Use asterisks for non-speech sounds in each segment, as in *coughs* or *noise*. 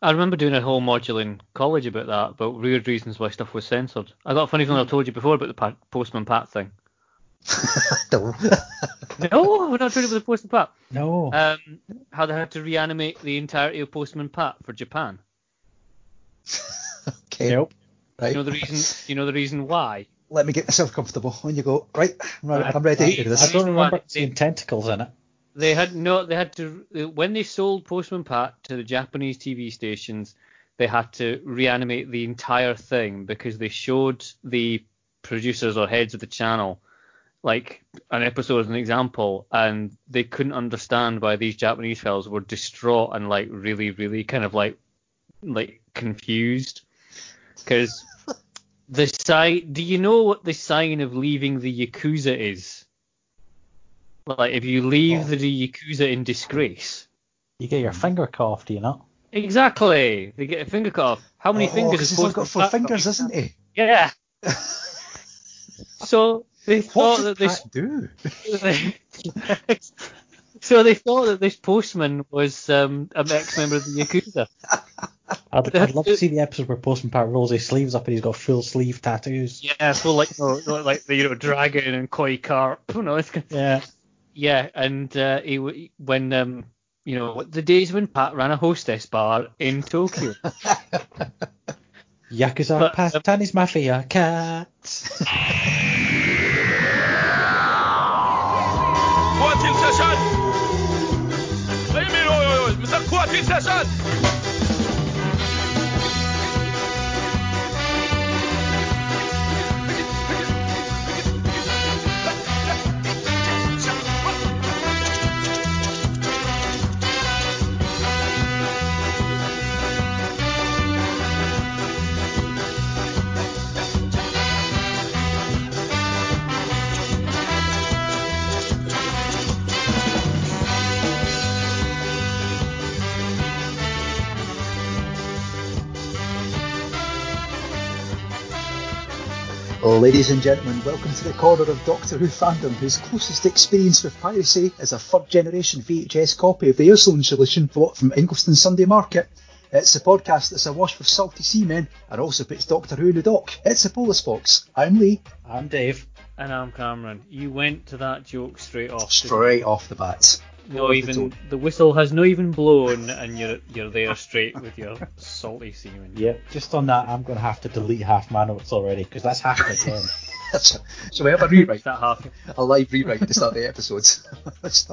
I remember doing a whole module in college about that, about weird reasons why stuff was censored. I got a funny thing I've told you before about the Pat, Postman Pat thing. *laughs* no. *laughs* No, we're not doing it with the Postman Pat. No. Um, how they had to reanimate the entirety of Postman Pat for Japan. *laughs* okay. nope. Right. You know the reason? You know the reason why? Let me get myself comfortable. On you go. Right. I'm ready, I- I'm ready I- to do I this. don't remember seeing tentacles in it. They had no. They had to when they sold Postman Pat to the Japanese TV stations. They had to reanimate the entire thing because they showed the producers or heads of the channel like an episode as an example, and they couldn't understand why these Japanese fellows were distraught and like really, really kind of like like confused because *laughs* the sign. Do you know what the sign of leaving the yakuza is? Like if you leave Oh. the yakuza in disgrace. You get your finger coughed, do you know? Exactly. They get a finger cut off. How many oh, fingers he's only got four fingers, got? isn't he? Yeah. *laughs* so they thought that this do? *laughs* so they thought that this postman was um, an ex-member of the Yakuza. *laughs* I'd, I'd love to see the episode where Postman Pat rolls his sleeves up and he's got full sleeve tattoos. Yeah, so like no, no, like the you know dragon and koi carp, you know. It's, Yeah. Yeah, and uh, he when um you know the days when Pat ran a hostess bar in Tokyo. *laughs* Yakuza But, Pat um, Tanny's Mafia cat. Quartier session! What do you mean, oi, oi, oi? Mr. Quartier session! Ladies and gentlemen, welcome to the corner of Doctor Who fandom, whose closest experience with piracy is a third generation VHS copy of the Airstone solution bought from Ingliston Sunday Market. It's a podcast that's awash with salty seamen and also puts Doctor Who in the dock. It's the Polis Box. I'm Lee. I'm Dave. and I'm Cameron. You went to that joke straight off. didn't Straight off the bat. You? No Off the even the whistle has no even blown, and you're you're there straight with your salty semen. Yep. Just on that, I'm going to have to delete half my notes already because that's half my *laughs* again. So, so we have a rewrite, That half. a live rewrite to start the episodes. *laughs*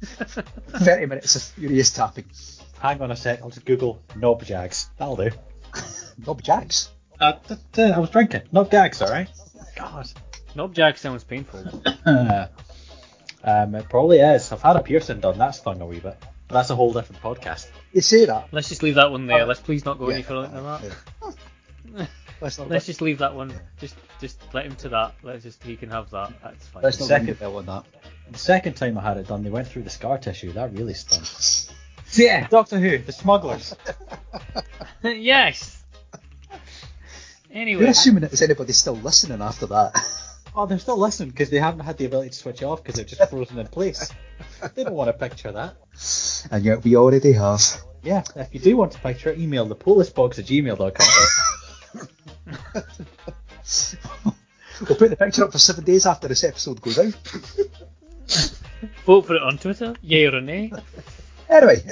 30 minutes of furious tapping. Hang on a sec, I'll just Google knob jags. That'll do. *laughs* Bob jags. Uh, th- th- I was drinking. Knob jags, alright? God. Knob jack sounds painful. Um, it probably is. I've had a piercing done. That stung a wee bit. But that's a whole different podcast. You say that. Let's just leave that one there. Let's please not go Yeah. any further than that. Yeah. *laughs* Let's not, Let's just leave that one. Just just let him to that. Let's just he can have that. That's fine. let's not Second- ring the on that. The second time I had it done, they went through the scar tissue. That really stung. *laughs* yeah, Doctor Who, the smugglers. *laughs* yes. Anyway, You're Anyway, assuming that there's anybody still listening after that. Oh, they're still listening because they haven't had the ability to switch off because they're just frozen in place. They don't want to picture that. and yet we already have. Yeah, if you do want to picture it, email the polisbox at gmail.com. We'll put the picture up for seven days after this episode goes out. vote for it on Twitter. Yay or nay. Anyway,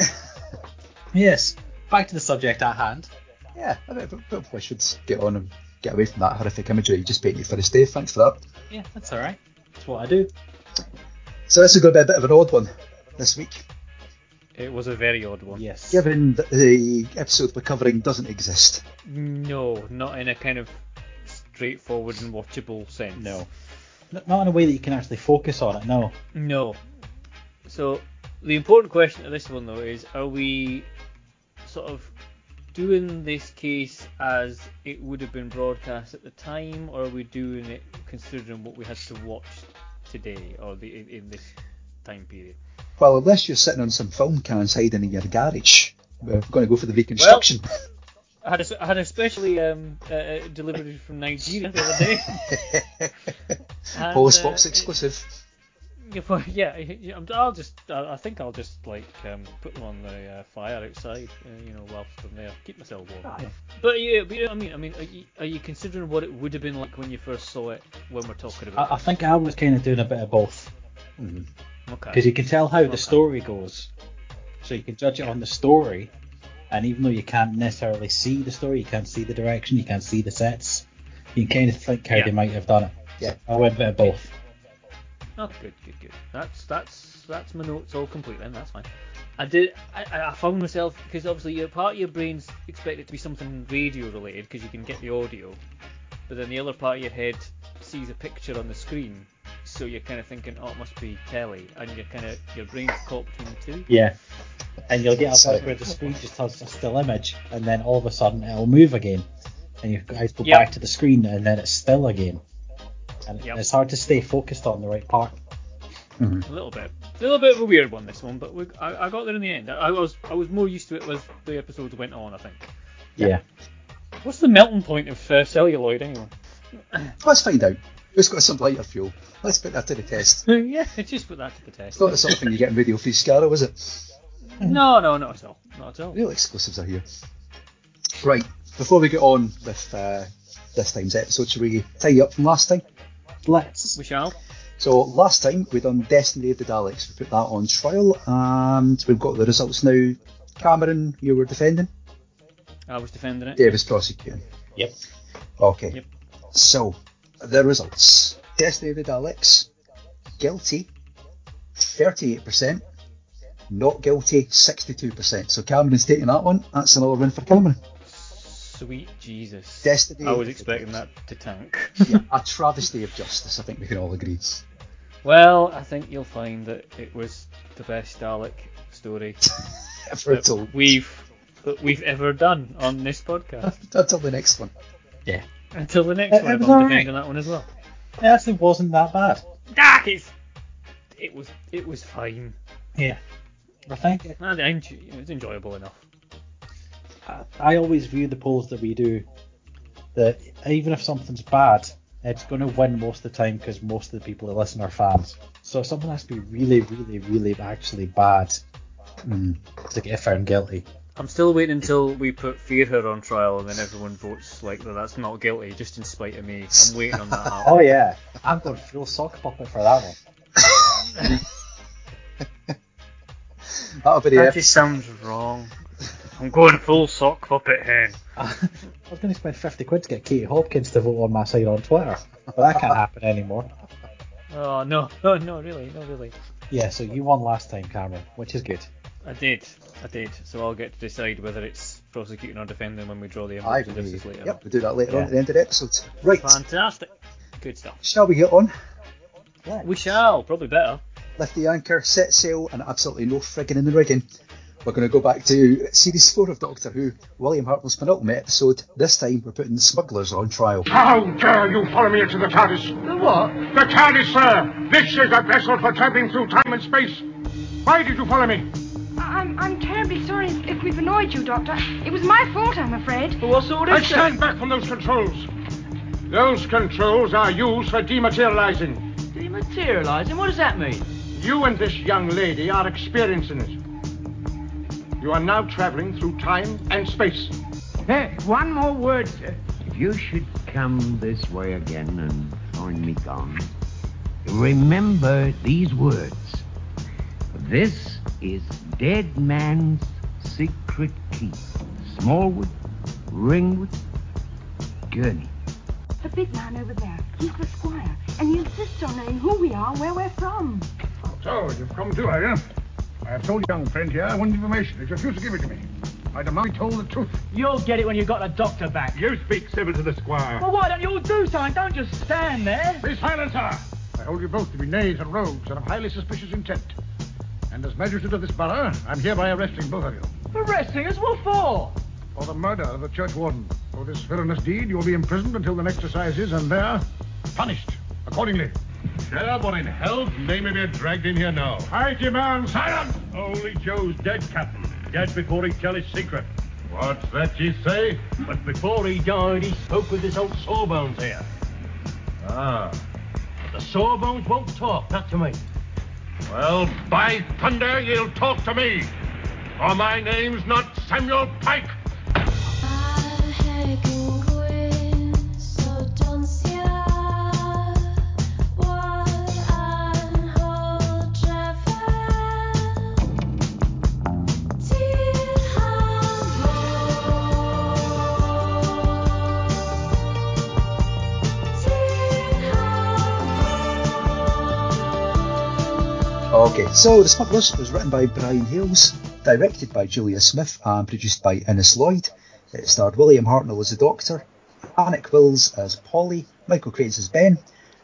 yes, back to the subject at hand. yeah, I think probably I should get on and get away from that horrific imagery you just painted for us, Dave. Thanks for that. Yeah, that's alright. That's what I do. So this is going to be a bit of an odd one this week, It was a very odd one. Yes. given that the episode we're covering doesn't exist. No, not in a kind of straightforward and watchable sense. No. Not in a way that you can actually focus on it, no. No. So the important question to this one though is: Are we sort of doing this case as it would have been broadcast at the time, or are we doing it considering what we had to watch today or the in, in this time period? Well, unless you're sitting on some film cans hiding in your garage, we're going to go for the reconstruction. I had a, I had a specially um, uh, uh, delivery from Nigeria the other day. *laughs* And, Post uh, exclusive. Yeah, *laughs* well, yeah, yeah, I'm- I'll just, I I think I'll just like um, put them on the uh, fire outside, uh, you know, whilst I'm there, keep myself warm. Aye. But yeah, but, yeah, I mean, I mean, are you, are you considering what it would have been like when you first saw it? When we're talking about, I, I think I was kind of doing a bit of both Mhm. okay, because you can tell how Okay. the story goes, so you can judge it on the story. And even though you can't necessarily see the story, you can't see the direction, you can't see the sets, you can kind of think how Yeah. they might have done it. Yeah. I went a bit of both. Oh, good, good, good. That's that's that's my notes all complete then. That's fine. I did. I, I- found myself because obviously your part of your brain's expect it to be something radio related because you can get the audio, but then the other part of your head sees a picture on the screen, so you're kind of thinking, oh, it must be telly, and you're kind of your brain's caught between the two. Yeah. And you'll get a bit where the screen just has a still image, and then all of a sudden it'll move again, and you guys go Yep. back to the screen, and then it's still again. And Yep. it's hard to stay focused on the right part. A little bit, a little bit of a weird one this one, but we, I, I got there in the end. I, I was I was more used to it as the episodes went on. I think. Yeah. What's the melting point of uh, celluloid anyway? *clears throat* Let's find out. Who's got some lighter fuel? Let's put that to the test. *laughs* yeah, just put that to the test. It's not the sort of thing you get in Radio Free Skaro, is it? *laughs* No, no, not at all. Not at all. Real exclusives are here. Right, before we get on with uh, this time's episode, should we tie you up from last time? Let's. We shall. So last time we done Destiny of the Daleks. We put that on trial, and we've got the results now. Cameron, you were defending. I was defending it. Dave is prosecuting. Yep. Okay. Yep. So the results: Destiny of the Daleks, guilty, thirty-eight percent. Not guilty, 62%. So Cameron's taking that one. That's another win for Cameron. Sweet Jesus. Destiny. I was expecting that to tank. yeah, a *laughs* travesty of justice. I think we can all agree. well, I think you'll find that it was the best Dalek story *laughs* Ever that told. we've that we've ever done on this podcast. *laughs* Until the next one. Yeah. Until the next It- one, it if was I'm alright. defending that one as well. It actually wasn't that bad. Ah, it's, it was it was fine. Yeah. I think it, I, I enjoy, it was enjoyable enough. I, I always view the polls that we do that even if something's bad, it's going to win most of the time because most of the people that listen are fans. So something has to be really, really, really actually bad Mm. to get found guilty. I'm still waiting until we put Fear Her on trial and then everyone votes like that that's not guilty, just in spite of me. I'm waiting on that. *laughs* Oh yeah, I'm going full sock puppet for that one. *laughs* That'll be the That episode. just sounds wrong. I'm going full sock puppet hen. *laughs* I was going to spend 50 quid to get Katie Hopkins to vote on my side on Twitter, but that can't happen anymore. Oh no, no, no, really, no, really. Yeah, so you won last time, Cameron, which is good. I did, I did. So I'll get to decide whether it's prosecuting or defending when we draw the Aye, envelopes of we, justice later. yep, we'll do that later on at the end of the episode. Right, Fantastic. Good stuff. shall we get on? We shall, probably better. Lift the anchor, set sail, and absolutely no frigging in the rigging. We're going to go back to series 4 of Doctor Who, William Hartnell's penultimate episode. This time we're putting the smugglers on trial. How dare you follow me into the TARDIS? The what? The TARDIS, sir! This is a vessel for traveling through time and space. Why did you follow me? I'm, I'm terribly sorry if, if we've annoyed you, Doctor. It was my fault, I'm afraid. What's all And stand back from those controls. Those controls are used for dematerializing. Dematerializing? What does that mean? You and this young lady are experiencing it. You are now traveling through time and space. Hey, one more word, sir. If you should come this way again and find me gone, remember these words. This is dead man's secret key. Smallwood, Ringwood, Gurney. The big man over there, he's the squire, and he insists on knowing who we are and where we're from. So, you've come to, have you? I have told young friend here I want information. He's refused to give it to me. I demand be told the truth. You'll get it when you've got the doctor back. You speak civil to the squire. Well, why don't you all do something? Don't just stand there. Be silent, sir! I hold you both to be knaves and rogues and of highly suspicious intent. And as magistrate of this borough, I'm hereby arresting both of you. Arresting us? What for? For the murder of the church warden. For this villainous deed, you will be imprisoned until the next assizes and there punished accordingly. Shut up, what in hell's name have you dragged in here now? I demand silence! Only Joe's dead, Captain. Dead before he tell his secret. What's that you say? But before he died, he spoke with this old Sawbones here. Ah. But the Sawbones won't talk, not to me. Well, by thunder, you'll talk to me. For my name's not Samuel Pike. Okay, so The Smugglers was written by Brian Hayles, directed by Julia Smith, and produced by Innes Lloyd. It starred William Hartnell as the Doctor, Anneke Wills as Polly, Michael Craze as Ben,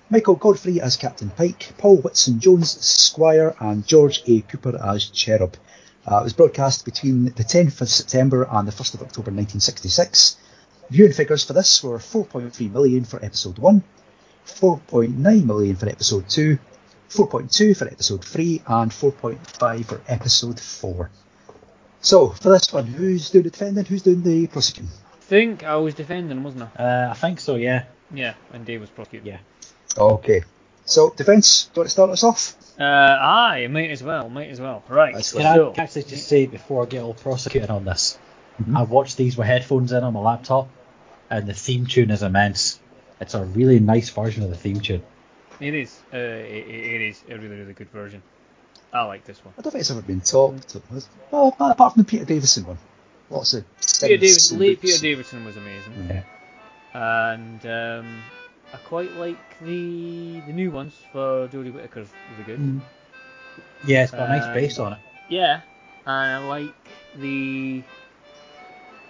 Michael Godfrey as Captain Pike, Paul Whitsun-Jones as Squire, and George A. Cooper as Cherub. Uh, it was broadcast between the 10th of September and the 1st of October 1966. Viewing figures for this were 4.3 million for episode 1, 4.9 million for episode 2, 4.2 for episode 3, and 4.5 for episode 4. So, for this one, who's doing the defending, who's doing the prosecuting? I think I was defending, wasn't I? Uh, I think so, yeah. Yeah, and Dave was prosecuting. Yeah. Okay. So, defence, do you want to start us off? Uh, aye, might as well, might as well. Right. That's Can so, I actually just say before I get all prosecuted on this, Mhm. I watched these with headphones in on my laptop, and the theme tune is immense. It's a really nice version of the theme tune. It is. Uh, it, it is a really, really good version. I like this one. I don't think it's ever been talked of. Well, apart from the Peter Davison one. Lots of Peter Davidson, stints late Peter boots. Davidson was amazing, Yeah. and um, I quite like the the new ones for Jodie Whittaker's really good. Yeah, it's got a nice Um, bass on it. Yeah, and I like the.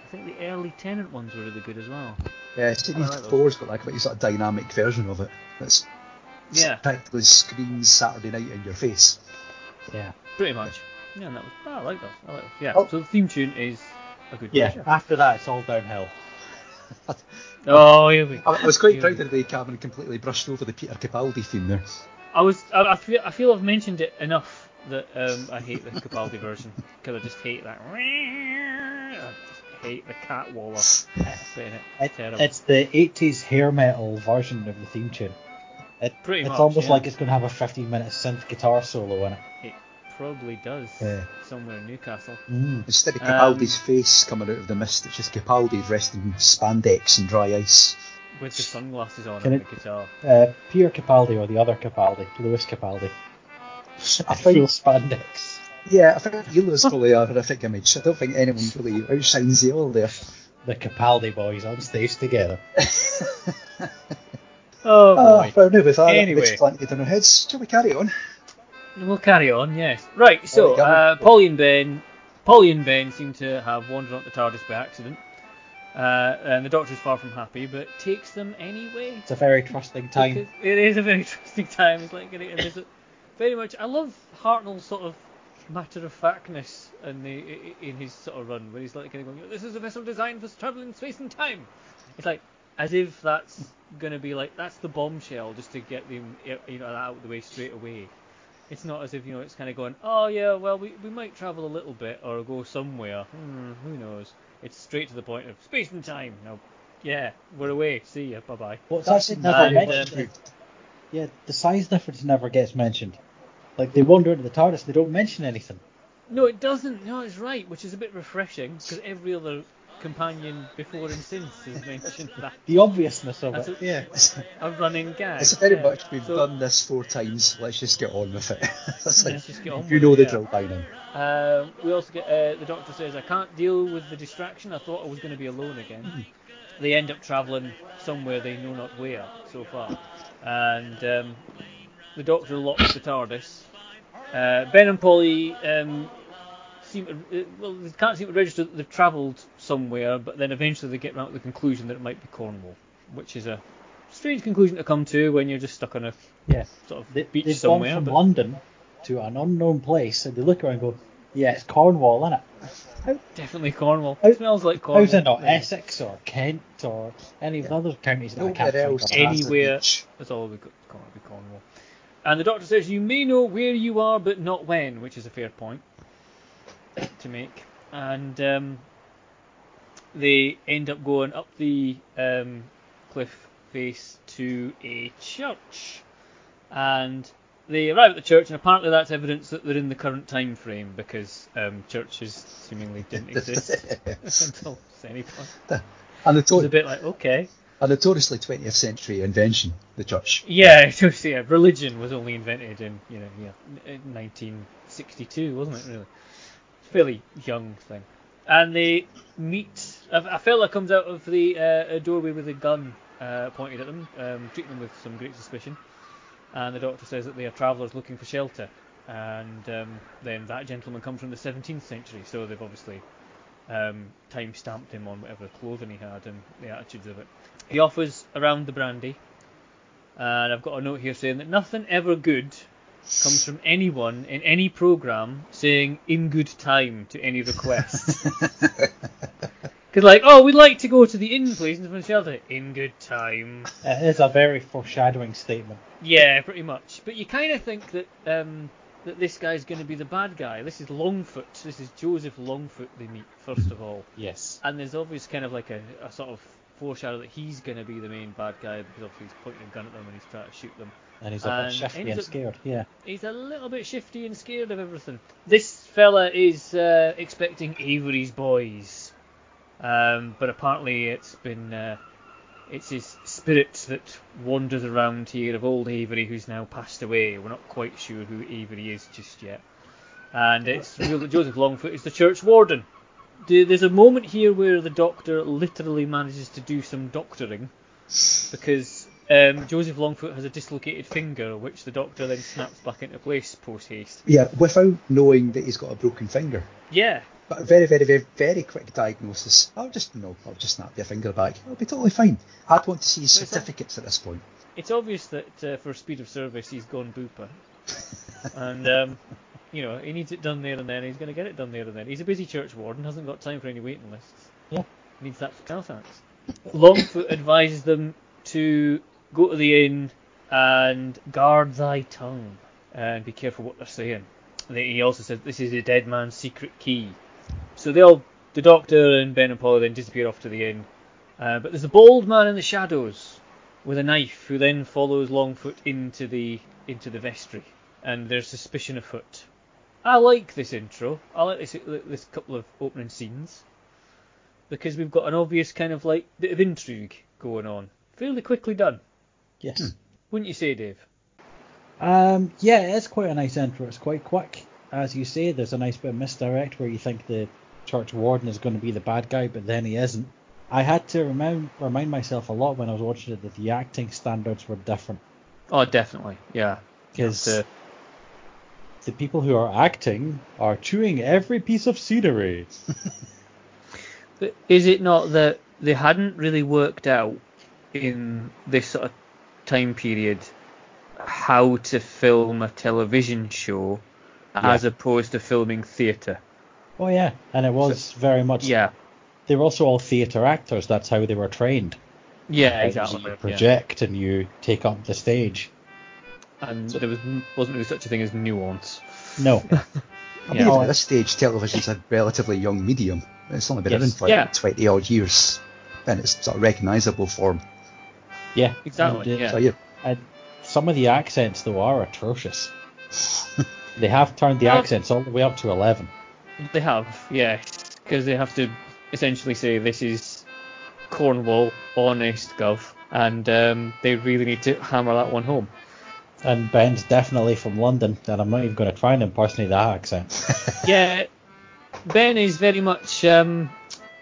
I think the early Tennant ones were really good as well. Yeah, Series I like those. 4's got like a sort of dynamic version of it. That's Yeah. practically screams Saturday night in your face. Yeah. Pretty much. Yeah, and that was. Oh, I like those. I like those. Yeah. Oh. So the theme tune is a good Yeah. version. After that, it's all downhill. *laughs* Oh, here we I, go. I was quite Here proud of the day, Cameron completely brushed over the Peter Capaldi theme there. I was. I, I feel. I feel I've mentioned it enough that um, I hate the Capaldi version because I just hate that. I just hate the cat waller *laughs* bit it. It, it's the 80s hair metal version of the theme tune. It, Pretty it's much, almost yeah. like it's going to have a 15 minute synth guitar solo in it. It probably does. Yeah. Somewhere in Newcastle. Mm. Instead of Um, Capaldi's face coming out of the mist, it's just Capaldi dressed in spandex and dry ice. With the sunglasses on Can and the guitar. Uh, Peter Capaldi or the other Capaldi, Lewis Capaldi. I Full spandex. yeah, I think Elo's probably a horrific image. I don't think anyone really outshines the other there. The Capaldi boys on stage together. *laughs* Oh Ah, boy. well, now with that, Anyway. it's planted in our heads. Shall we carry on? We'll carry on, yes. Right, so Alright, uh, Polly and Ben, Polly and Ben seem to have wandered onto the TARDIS by accident, uh, and the Doctor's far from happy, but takes them anyway. It's a very trusting time. Because it is a very *laughs* trusting time. It's like getting and there's a, very much. I love Hartnell's sort of matter of factness in the in his sort of run, where he's like kind of going, "This is a vessel designed for traveling in space and time." It's like as if that's gonna be like that's the bombshell just to get them you know out of the way straight away. It's not as if you know it's kind of going, "Oh yeah, well we we might travel a little bit or go somewhere. Hmm, who knows?" It's straight to the point of space and time. No, yeah, we're away. See ya. Bye bye. Well, That's actually never and, mentioned. Yeah, the size difference never gets mentioned. Like they wander into the TARDIS, they don't mention anything. No, it doesn't. No, it's right, which is a bit refreshing because every other companion before and since has *laughs* mentioned that. The obviousness of That's it. a, Yeah. a running gag. It's very yeah. much we've So, done this four times. Let's just get on with it. *laughs* It's like, Let's just get on you with know it, the yeah. drill by now. Um, we also get uh, the doctor says I can't deal with the distraction. I thought I was going to be alone again. They end up travelling somewhere they know not where so far, and um, the doctor locks the TARDIS. Uh, ben and Polly um, seem to, uh, well, they can't seem to register that they've travelled somewhere, but then eventually they get round to the conclusion that it might be Cornwall, which is a strange conclusion to come to when you're just stuck on a Yeah. sort of They, beach they've somewhere. gone from but- London to an unknown place, and they look around and go, "Yeah, it's Cornwall, isn't it? Definitely Cornwall. How- It smells like Cornwall. How's it not Essex or Kent or any of the other counties that I Nowhere can't think else of? Anywhere. beach. That's all we got. Can't be Cornwall. And the doctor says you may know where you are, but not when, which is a fair point to make. And um, they end up going up the um, cliff face to a church, and they arrive at the church, and apparently that's evidence that they're in the current time frame because um, churches seemingly didn't *laughs* exist until any point. And It's a bit like okay. a notoriously 20th century invention, the church. Yeah, *laughs* so yeah, religion was only invented in you know yeah, 1962, wasn't it? Really, fairly young thing. And they meet a, fella comes out of the uh, doorway with a gun uh, pointed at them, um, treating them with some great suspicion. And the doctor says that they are travellers looking for shelter. And um, then that gentleman comes from the 17th century, so they've obviously um, time stamped him on whatever clothing he had and the attitudes of it. He offers around the brandy, and I've got a note here saying that nothing ever good comes from anyone in any program saying in good time to any request. Because *laughs* like, oh, we'd like to go to the inn, please, and from the shelter. In good time. It is a very foreshadowing statement. Yeah, pretty much. But you kind of think that um, that this guy's going to be the bad guy. This is Longfoot. This is Joseph Longfoot they meet first of all. Yes. And there's obvious kind of like a, a sort of foreshadow that he's going to be the main bad guy because obviously he's pointing a gun at them and he's trying to shoot them. And he's a bit shifty and scared. Yeah. He's a little bit shifty and scared of everything. This fella is uh, expecting Avery's boys, um, but apparently it's been uh, it's his spirit that wanders around here of old Avery, who's now passed away. We're not quite sure who Avery is just yet, and it's *laughs* Joseph Longfoot is the church warden. There's a moment here where the doctor literally manages to do some doctoring because um, Joseph Longfoot has a dislocated finger, which the doctor then snaps back into place post haste. Yeah, without knowing that he's got a broken finger. Yeah, But a very, very, very, very quick diagnosis. I'll just, no, I'll just snap your finger back. I'll be totally fine. I'd want to see his But it's a- certificates at this point. it's obvious that uh, for speed of service he's gone booper, *laughs* and um, you know he needs it done there and then. He's going to get it done there and then. He's a busy church warden, hasn't got time for any waiting lists. Yeah. needs that for Calfax. Longfoot advises them to go to the inn and guard thy tongue and be careful what they're saying. They- He also says this is a dead man's secret key. So they all, the doctor and Ben and Paula then disappear off to the inn. Uh, but there's a bald man in the shadows with a knife who then follows Longfoot into the into the vestry, and there's suspicion afoot. I like this intro. I like this this couple of opening scenes because we've got an obvious kind of like bit of intrigue going on, fairly quickly done, Yes. wouldn't you say, Dave? Um, yeah, it's quite a nice intro. It's quite quick. As you say, there's a nice bit of misdirect where you think the church warden is going to be the bad guy, but then he isn't. I had to remind remind myself a lot when I was watching it that the acting standards were different Oh, definitely, yeah. because Uh, the people who are acting are chewing every piece of scenery. *laughs* But is it not that they hadn't really worked out in this sort of time period how to film a television show as opposed to filming theatre? Oh yeah, and it was very much. Yeah, They were also all theatre actors. That's how they were trained. yeah, Right? exactly. You yeah. project and you take up the stage. And there was wasn't really such a thing as nuance. No. *laughs* I mean, Yeah. at this stage, television's a relatively young medium. It's only been Yes. around for like Yeah. 20 odd years, and it's sort of recognisable form. Yeah. Exactly, And, uh, yeah. So yeah, And some of the accents though are atrocious. *laughs* they have turned the Well- accents all the way up to eleven. They have, yes, because they have to essentially say this is Cornwall, honest gov, and um, they really need to hammer that one home. And Ben's definitely from London, and I'm not even going to try and impersonate that accent. *laughs* yeah, Ben is very much. Um,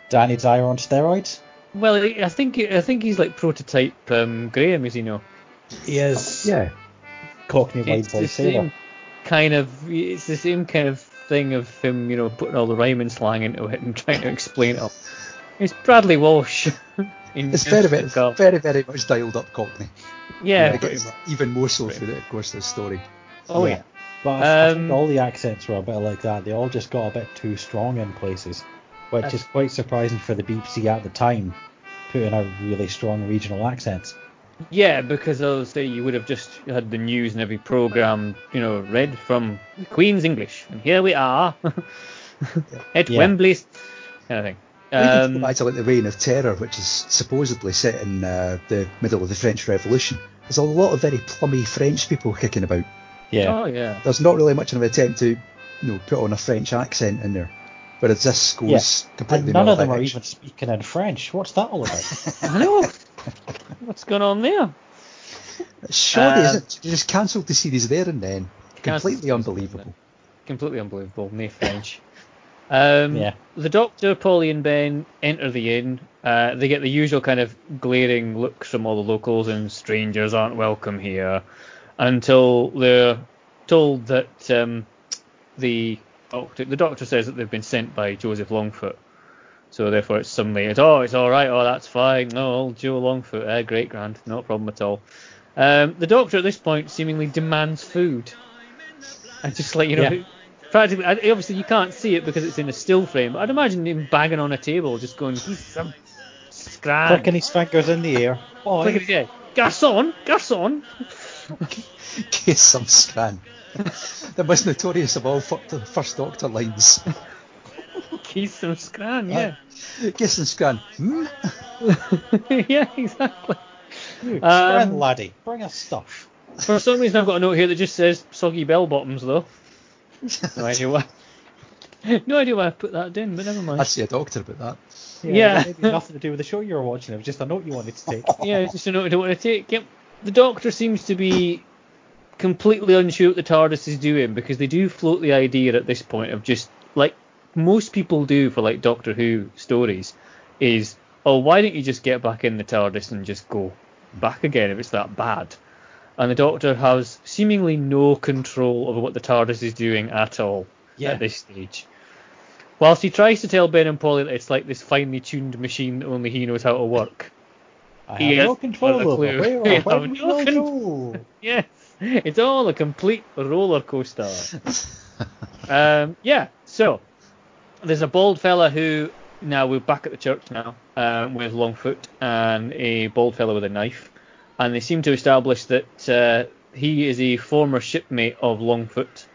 Danny Dyer on steroids. Well, I think I think he's like prototype um, Graham, is he no? He is. yeah. Cockney white boy sailor. kind of. It's the same kind of thing of him, you know, putting all the rhyming slang into it and trying to explain it all. It's Bradley Walsh. *laughs* in It's very, very, very, very much dialed up Cockney. Yeah, It pretty gets much. even more so Pretty through the course of the story. Oh yeah. But I, I think Um, all the accents were a bit like that. They all just got a bit too strong in places, which That's- is quite surprising for the BBC at the time, putting out really strong regional accents. Yeah, because obviously you would have just had the news and every program, you know, read from the Queen's English, and here we are *laughs* at Yeah. Wembley, kind of thing. Even Um, back to like the Reign of Terror, which is supposedly set in uh, the middle of the French Revolution. There's a lot of very plummy French people kicking about. Yeah. Oh yeah. There's not really much of an attempt to, you know, put on a French accent in there. Whereas this goes Yes. completely And none of them are even speaking in French. What's that all about? *laughs* I know. *laughs* What's going on there? It's shoddy, Um, isn't it? You just cancelled the series there and then. Completely the series unbelievable. Completely unbelievable. No *laughs* French. Um, Yeah. The Doctor, Polly, and Ben enter the inn. Uh, they get the usual kind of glaring looks from all the locals, and strangers aren't welcome here, until they're told that um, the doctor, the doctor says that they've been sent by Joseph Longfoot. So therefore, it's suddenly it's oh, it's all right, oh, that's fine. No, old Joe Longfoot, eh, great grand, no problem at all. Um, the doctor at this point seemingly demands food, and just like you know, Yeah. practically, obviously you can't see it because it's in a still frame. But I'd imagine him banging on a table, just going, "Give some scran." Flicking his fingers in the air. Boy. Flicking his head. Garçon, garçon. *laughs* Case some scran. *laughs* the most notorious of all fir- the first Doctor lines. Keys some scran, yeah. Case some scran. Hmm? *laughs* yeah, exactly. Scran Um, laddie, bring us stuff. For some reason, I've got a note here that just says soggy bell bottoms, though. No idea why. *laughs* No idea why I put that in, but never mind. I'd see a doctor about that. Yeah. Maybe nothing to do with the show you were watching. It was just a note you wanted to take. yeah, it's just a note I don't want to take. Yep. The Doctor seems to be completely unsure what the TARDIS is doing because they do float the idea at this point of just like most people do for like Doctor Who stories is oh why don't you just get back in the TARDIS and just go back again if it's that bad. And the Doctor has seemingly no control over what the TARDIS is doing at all Yeah. at this stage. Whilst he tries to tell Ben and Polly that it's like this finely tuned machine that only he knows how to work. I He have no control over where has when we no will con- *laughs* Yes, *laughs* it's all a complete roller coaster. um, yeah, so there's a bald fella who now we're back at the church now um, with Longfoot and a bald fella with a knife, and they seem to establish that uh, he is a former shipmate of Longfoot,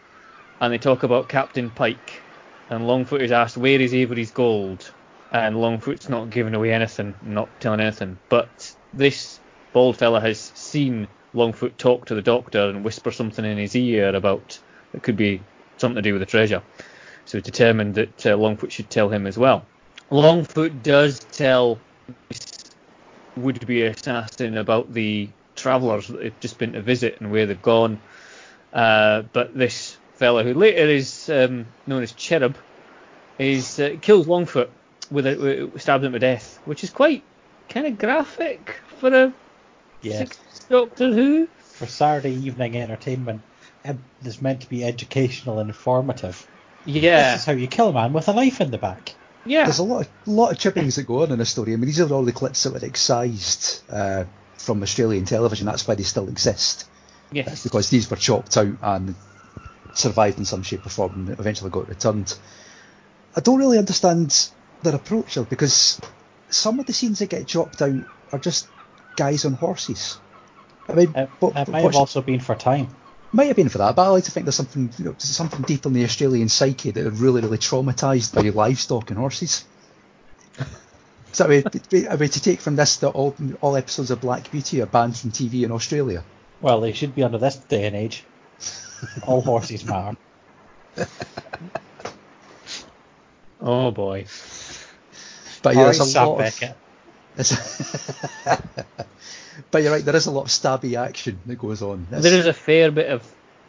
and they talk about Captain Pike, and Longfoot is asked where is Avery's gold, and Longfoot's not giving away anything, not telling anything, but this bald fella has seen Longfoot talk to the doctor and whisper something in his ear about it could be something to do with the treasure. So determined that uh, Longfoot should tell him as well. Longfoot does tell this would-be assassin about the travellers that they've just been to visit and where they've gone. Uh, but this fellow, who later is um, known as Cherub, is uh, kills Longfoot with a stabs him to death, which is quite kind of graphic for a Yes. sixth Doctor Who. For Saturday evening entertainment, it's meant to be educational and informative. Yeah, This is how you kill a man with a knife in the back. yeah, There's a lot of lot of chippings that go on in the story. I mean, these are all the clips that were excised uh, from Australian television. That's why they still exist. yes. because these were chopped out and survived in some shape or form and eventually got returned. I don't really understand their approach though, because some of the scenes that get chopped out are just guys on horses. I mean, It, what- it might what- have also been for time. might have been for that, but I like to think there's something you know, something deep in the Australian psyche that are really, really traumatised by livestock and horses. So *laughs* I mean, I mean, to take from this that all all episodes of Black Beauty are banned from TV in Australia. Well, they should be under this day and age. All horses *laughs* matter. Oh boy. But yeah, there's a Sam lot of, Beckett. It's- *laughs* but you're right, there is a lot of stabby action that goes on. It's- There is a fair bit of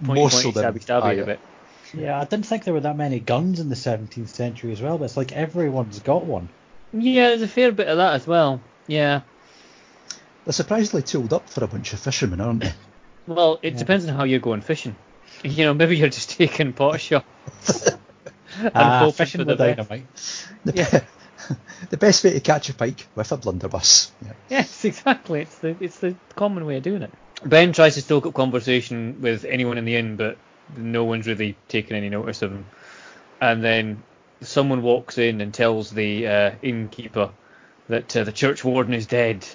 pointy, More pointy, so than- stabby, stabby aye, a bit. Yeah, I didn't think there were that many guns in the 17th century as well, but it's like everyone's got one. Yeah, there's a fair bit of that as well. Yeah. They're surprisingly tooled up for a bunch of fishermen, aren't they? *laughs* Well, it depends on how you're going fishing. *laughs* You know, maybe you're just taking pot shots. and Ah, hoping fishing for the with dynamite. Yeah. *laughs* the best way to catch a pike with a blunderbuss. Yeah. Yes, *laughs* exactly. It's the it's the common way of doing it. Ben tries to stoke up conversation with anyone in the inn, but no one's really taking any notice of him. And then someone walks in and tells the uh, innkeeper that uh, the church warden is dead.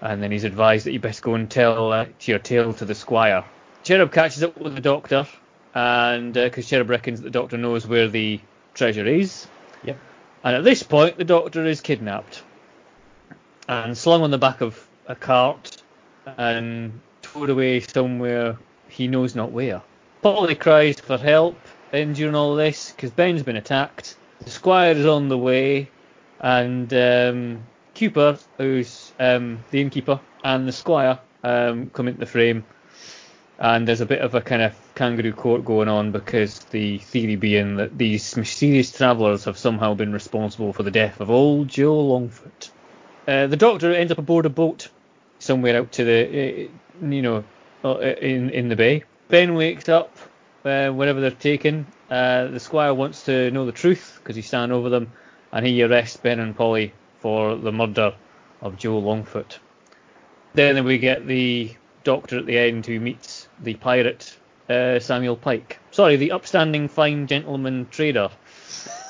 And then he's advised that you best go and tell uh, your tale to the squire. Cherub catches up with the doctor, and because Cherub reckons that the doctor knows where the treasure is. Yep. And at this point, the doctor is kidnapped and slung on the back of a cart and towed away somewhere he knows not where. Polly cries for help in during all this because Ben's been attacked. The Squire is on the way, and um, Cooper, who's um, the innkeeper, and the Squire um, come into the frame. And there's a bit of a kind of kangaroo court going on because the theory being that these mysterious travellers have somehow been responsible for the death of old Joe Longfoot. Uh, the doctor ends up aboard a boat somewhere out to the, uh, you know, uh, in in the bay. Ben wakes up uh, wherever they're taken. Uh, the squire wants to know the truth because he's standing over them, and he arrests Ben and Polly for the murder of Joe Longfoot. Then we get the doctor at the end who meets the pirate uh, Samuel Pike. Sorry, the upstanding fine gentleman trader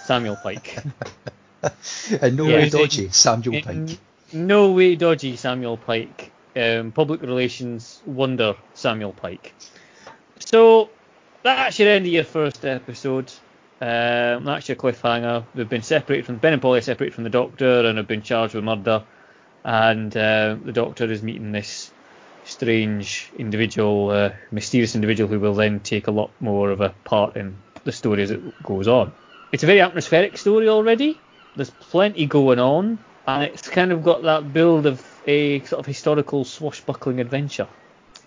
Samuel Pike. *laughs* and no Yeah, way dodgy, Samuel Pike. No way dodgy Samuel Pike. Um, public relations wonder Samuel Pike. So that's your end of your first episode. Um, that's your cliffhanger. They've been separated from Ben and Polly separated from the Doctor and have been charged with murder. And uh, the Doctor is meeting this strange individual, uh, mysterious individual who will then take a lot more of a part in the story as it goes on. It's a very atmospheric story already. There's plenty going on, and it's kind of got that build of a sort of historical swashbuckling adventure.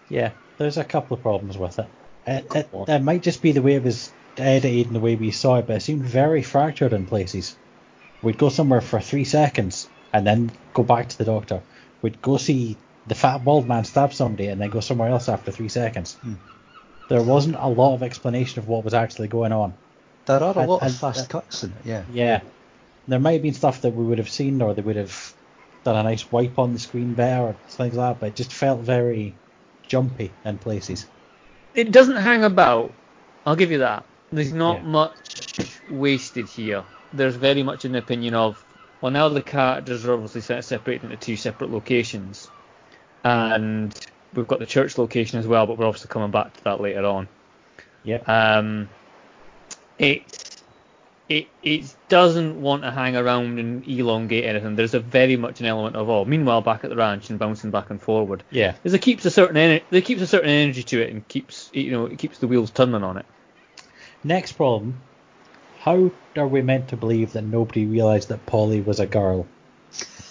Yeah, there's a couple of problems with it. It, it, it might just be the way it was edited and the way we saw it, but it seemed very fractured in places. We'd go somewhere for three seconds and then go back to the doctor. We'd go see the fat bald man stab somebody and then go somewhere else after three seconds. Hmm. There wasn't a lot of explanation of what was actually going on. There are a and- lot and- of fast uh, cuts in it, yeah. Yeah. There might have been stuff that we would have seen or they would have done a nice wipe on the screen better or things like that, but it just felt very jumpy in places. It doesn't hang about. I'll give you that. There's not Yeah. much wasted here. There's very much an opinion of, well, now the characters are obviously set- separated into two separate locations, and we've got the church location as well, but we're obviously coming back to that later on. Yeah. Um, it it it doesn't want to hang around and elongate anything. There's a very much an element of oh, meanwhile back at the ranch and bouncing back and forward. Yeah. There's a keeps a certain ener- there keeps a certain energy to it and keeps you know it keeps the wheels turning on it. Next problem. How are we meant to believe that nobody realised that Polly was a girl?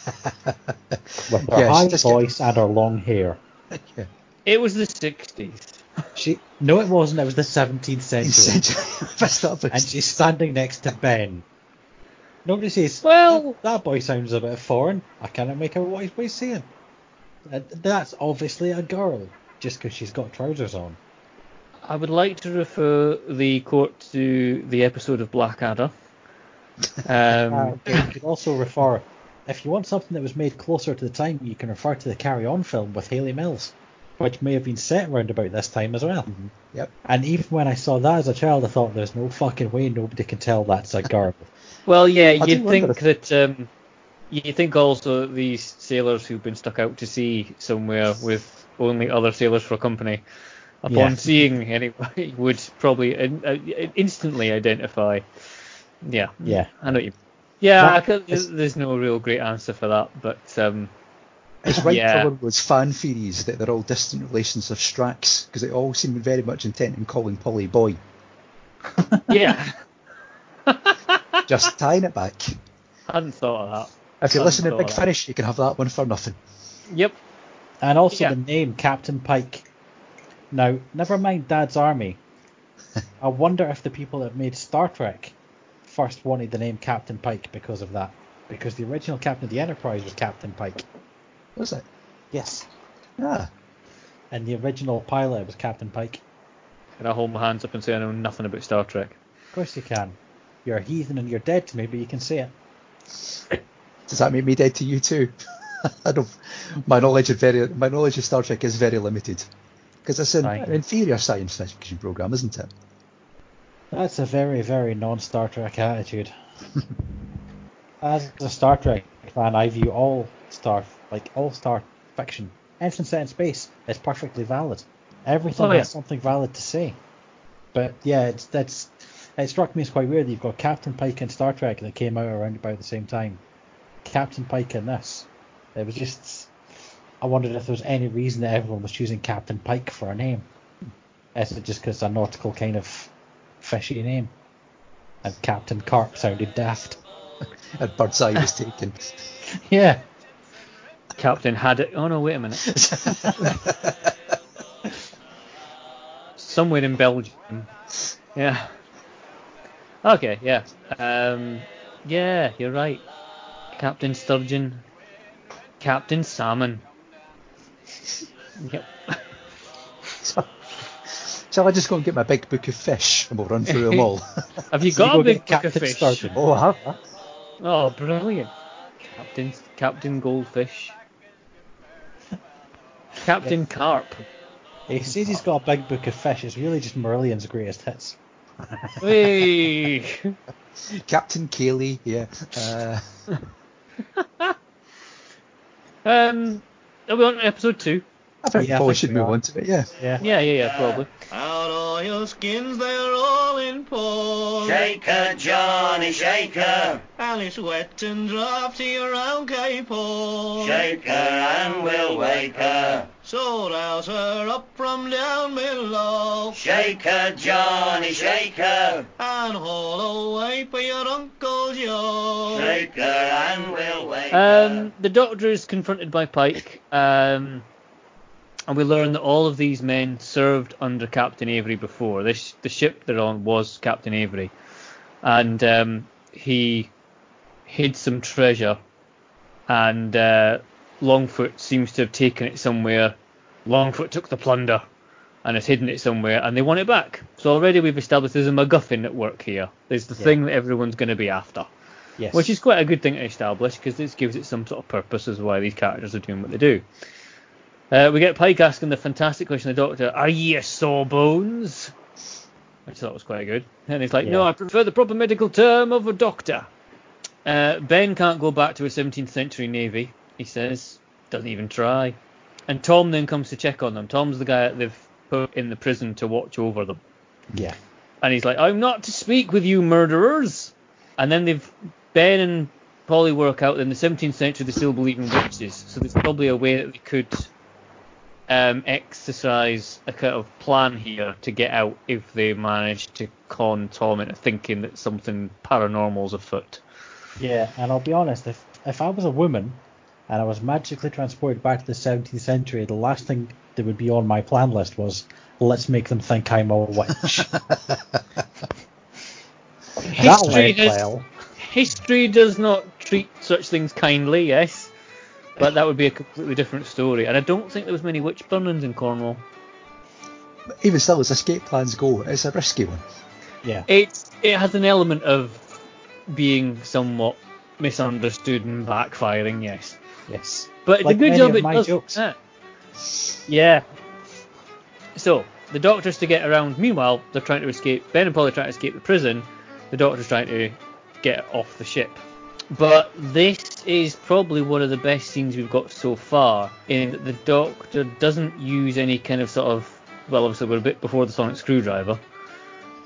With her Yes, high just get- voice and her long hair. *laughs* It was the 60s. She no, it wasn't. It was the 17th century. *laughs* And she's standing next to Ben. Nobody says, Well- that, that boy sounds a bit foreign. I cannot make out what he's- what he's saying. Uh, That's obviously a girl, just because she's got trousers on. I would like to refer the court to the episode of Blackadder. *laughs* Um, Uh, you could also refer, if you want something that was made closer to the time, you can refer to the Carry On film with Hayley Mills, which may have been set around about this time as well. Yep. And even when I saw that as a child, I thought there's no fucking way nobody can tell that's a girl. *laughs* Well, yeah, do you'd wonder think that um, you think also these sailors who've been stuck out to sea somewhere with only other sailors for company, upon Yeah. seeing anybody, *laughs* would probably in, uh, instantly identify. Yeah, Yeah. I know what you. Yeah, I could, is- there's no real great answer for that, but um, It's right Yeah. for one of those fan theories that they're all distant relations of Strax, because they all seem very much intent in calling Polly boy. yeah, *laughs* Just tying it back. I hadn't thought of that. If you listen to Big. Finish, you can have that one for nothing. Yep. And also Yeah. the name Captain Pike. Now, never mind Dad's Army. *laughs* I wonder if the people that made Star Trek first wanted the name Captain Pike because of that. Because the original Captain of the Enterprise was Captain Pike. Was it? Yes. Ah, And the original pilot was Captain Pike. Can I hold my hands up and say I know nothing about Star Trek? Of course you can. You're a heathen and you're dead to me, but you can say it. *coughs* does that make me dead to you too? *laughs* I don't. My knowledge of very, my knowledge of Star Trek is very limited, because it's an, an inferior science fiction program, isn't it? That's a very, very non-Star Trek attitude. *laughs* As a Star Trek fan, I view all Star, like all Star fiction, anything set in space, is perfectly valid. Everything Oh, yeah. has something valid to say. But yeah, it's that's it struck me as quite weird that you've got Captain Pike in Star Trek that came out around about the same time. Captain Pike in this. It was just I wondered if there was any reason that everyone was choosing Captain Pike for a name. Is it just because a nautical kind of fishy name? And Captain Carp sounded daft. *laughs* And Birdseye was taken. *laughs* Yeah. Captain had it. Oh no, wait a minute. *laughs* Somewhere in Belgium. Yeah. Okay, yeah. Um, yeah, you're right. Captain Sturgeon. Captain Salmon. Yep. Shall I just go and get my big book of fish and we'll run through them all? *laughs* Have you *laughs* So got go a big get book of fish? Sturgeon. oh, I have that. Oh, brilliant. Captain Captain Goldfish. *laughs* Captain Carp. He says he's got a big book of fish. It's really just Marillion's greatest hits. Hey. Captain Cayley, yeah. Uh, um, are we on episode two? I think Yeah, probably should we move are. on to it, yeah. Yeah. Yeah, yeah, yeah, probably. Out all your skins, they're all in port. Shaker, Johnny, shaker, And it's wet and drafty around Cape Horn. shaker, and we'll wake her. So rouse her up from down below. Shaker, Johnny, shaker, And haul away for your Uncle Joe. shaker, and we'll wake her. Um, the Doctor is confronted by Pike, um, and we learn that all of these men served under Captain Avery before. This the ship they're on was Captain Avery, and um, he hid some treasure, and uh, Longfoot seems to have taken it somewhere. Longfoot took the plunder and has hidden it somewhere, and they want it back. So already we've established there's a MacGuffin at work here. There's the Yeah. thing that everyone's going to be after. Yes. Which is quite a good thing to establish because this gives it some sort of purpose as why these characters are doing what they do. Uh, we get Pike asking the fantastic question to the Doctor, Are ye a sawbones? Which I thought was quite good. And he's like, No, I prefer the proper medical term of a doctor. Uh, ben can't go back to a 17th century navy, he says. Doesn't even try. And Tom then comes to check on them. Tom's the guy that they've put in the prison to watch over them. Yeah. And he's like, I'm not to speak with you murderers. And then they've Ben and Polly work out that in the 17th century they still believe in witches. So there's probably a way that they could um, exercise a kind of plan here to get out if they manage to con Tom into thinking that something paranormal's afoot. Yeah, and I'll be honest, if if I was a woman and I was magically transported back to the 17th century, the last thing that would be on my plan list was let's make them think I'm a witch. *laughs* That'll History end has- well. History does not treat such things kindly, yes, but that would be a completely different story. And I don't think there was many witch burnings in Cornwall. Even still, as escape plans go, it's a risky one. Yeah. It it has an element of being somewhat misunderstood and backfiring, yes. Yes. But Like the good many job of it my does. jokes. Yeah. Yeah. So the doctor's to get around. Meanwhile, they're trying to escape. Ben and Polly are trying to escape the prison. The doctor's trying to get off the ship. But this is probably one of the best scenes we've got so far, in that the doctor doesn't use any kind of sort of. Well, obviously we're a bit before the sonic screwdriver,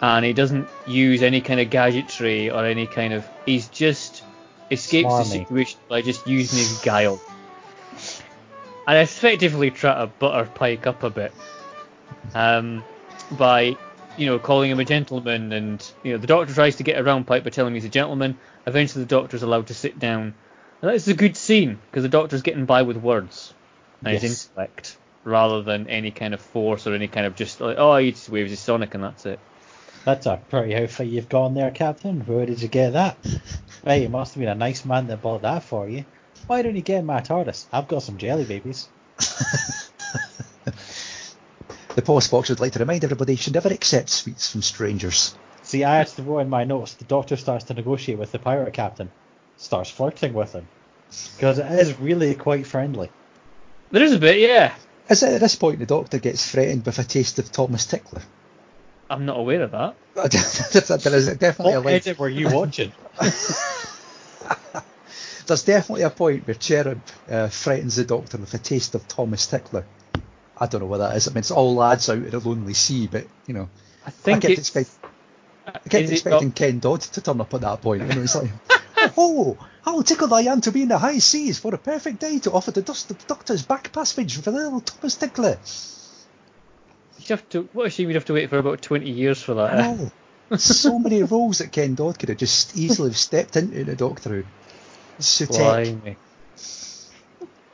and he doesn't use any kind of gadgetry or any kind of. He's just escapes the situation by just using his guile and effectively try to butter Pike up a bit um, by, you know, calling him a gentleman. And you know, the Doctor tries to get around Pike by telling him he's a gentleman. Eventually, the Doctor's allowed to sit down. And that's a good scene because the Doctor's getting by with words and his intellect rather than any kind of force or any kind of just like, oh, he just waves his sonic and that's it. That's a pretty outfit you've gone there, Captain. Where did you get that? *laughs* Hey, it must have been a nice man that bought that for you. Why don't you get my TARDIS? I've got some jelly babies. *laughs* The post box would like to remind everybody should never accept sweets from strangers. See, I actually wrote in my notes, the Doctor starts to negotiate with the pirate captain. Starts flirting with him. Because it is really quite friendly. There is a bit, yeah. Is it at this point the Doctor gets threatened with a taste of Thomas Tickler? I'm not aware of that. *laughs* there is definitely a What line. edit were you watching? *laughs* There's definitely a point where Cherub uh, threatens the Doctor with a taste of Thomas Tickler. I don't know what that is. I mean, it's all lads out at a lonely sea, but you know, I think kept, it's. expect, uh, I kept expecting Ken Dodd to turn up at that point. You know, it's like, oh, how tickled I am to be in the high seas for a perfect day to offer the, dust, the Doctor's back passage for a little Thomas Tickler. You'd have to? What a shame you'd have to wait for about 20 years for that. I know. so many *laughs* roles that Ken Dodd could have just easily have stepped into the Doctor Who. Sutekh.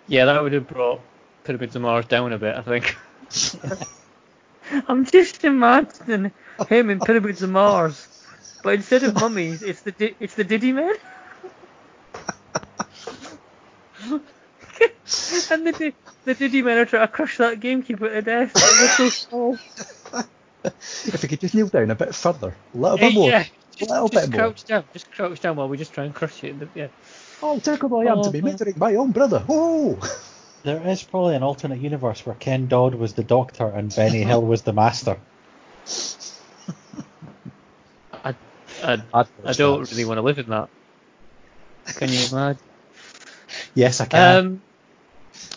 Yeah, that would have brought Pyramids of Mars down a bit, I think. *laughs* I'm just imagining him in Pyramids of Mars, but instead of mummies, it's the di- it's the Diddy Men. *laughs* and the Di- the Diddy Men are trying to crush that gamekeeper to death. They're so small. If we could just kneel down a bit further, a little bit more, Yeah, a little just bit more. crouch down, just crouch down while we just try and crush it. in the- Yeah. Oh, terrible I am to be oh, mentoring my own brother. Oh! There is probably an alternate universe where Ken Dodd was the Doctor and Benny Hill was the Master. I, I, I don't really want to live in that. Can you imagine? Yes, I can. Um,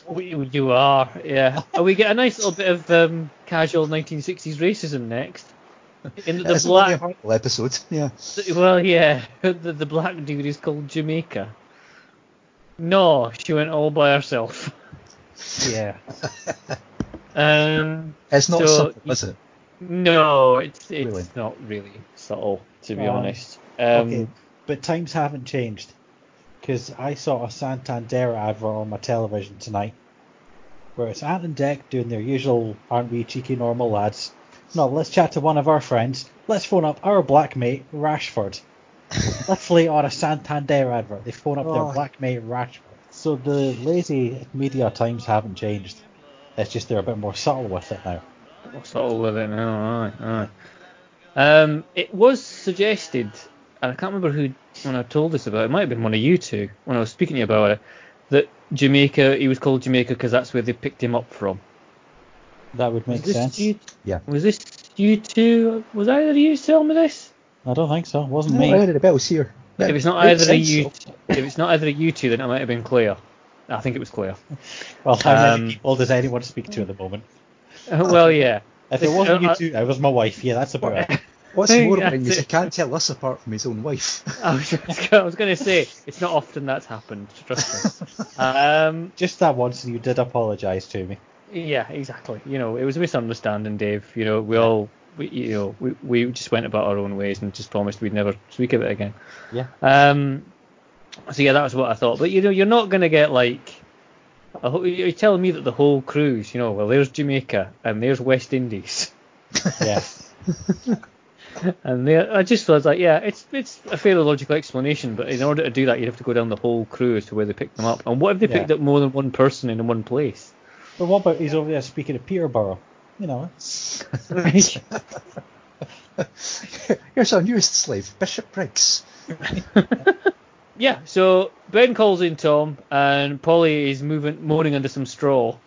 we, you are, yeah. We get a nice little bit of um, casual 1960s racism next. In the, the It's only a black, episode. *laughs* Yeah. well, yeah, *laughs* the, the black dude is called Jamaica. No, she went all by herself. Yeah. *laughs* Um, It's not so- subtle, is it? No, it's it's Really? not really subtle, to be Um, honest. Um, okay, but times haven't changed. Because I saw a Santander advert on my television tonight where it's Ant and Dec doing their usual, aren't we cheeky normal lads? No, let's chat to one of our friends. Let's phone up our black mate, Rashford. *laughs* Let's Literally on a Santander advert. They phone up Oh. their black mate, Rashford. So the lazy media times haven't changed. It's just they're a bit more subtle with it now. What's all with it now? Aye, aye. Um, it was suggested, and I can't remember who when I told this about it. It might have been one of you two when I was speaking to you about it. That Jamaica, he was called Jamaica because that's where they picked him up from. That would make was sense. You, Yeah. was this you two? Was either of you telling me this? I don't think so. It wasn't No, me. I heard the bells here. If it's not either of sense, you, if it's not either of you two, then it might have been clear. I think it was clear. *laughs* Well, how Um, many people does anyone speak to at the moment? *laughs* well, yeah. If it wasn't you Uh, two, it was my wife. Yeah, that's about it. *laughs* What's Hey, more that's is he can't tell us apart from his own wife. I was, I was going to say it's not often that's happened. Trust me. Um, Just that once, and you did apologise to me. Yeah, exactly. You know, it was a misunderstanding, Dave. You know, we all, we, you know, we, we just went about our own ways and just promised we'd never speak of it again. Yeah. Um. So yeah, that was what I thought. But you know, you're not gonna get like. a whole- You're telling me that the whole cruise, you know, well, there's Jamaica and there's West Indies, *laughs* Yeah. *laughs* and there, I just was like, yeah, it's it's a fairly logical explanation, but in order to do that, you'd have to go down the whole cruise to where they picked them up. And what if they Yeah. picked up more than one person in one place? but what about he's over there speaking of Peterborough? You know, *laughs* Here's our newest slave, Bishop Briggs. *laughs* Yeah, so Ben calls in Tom, and Polly is moving, moaning under some straw.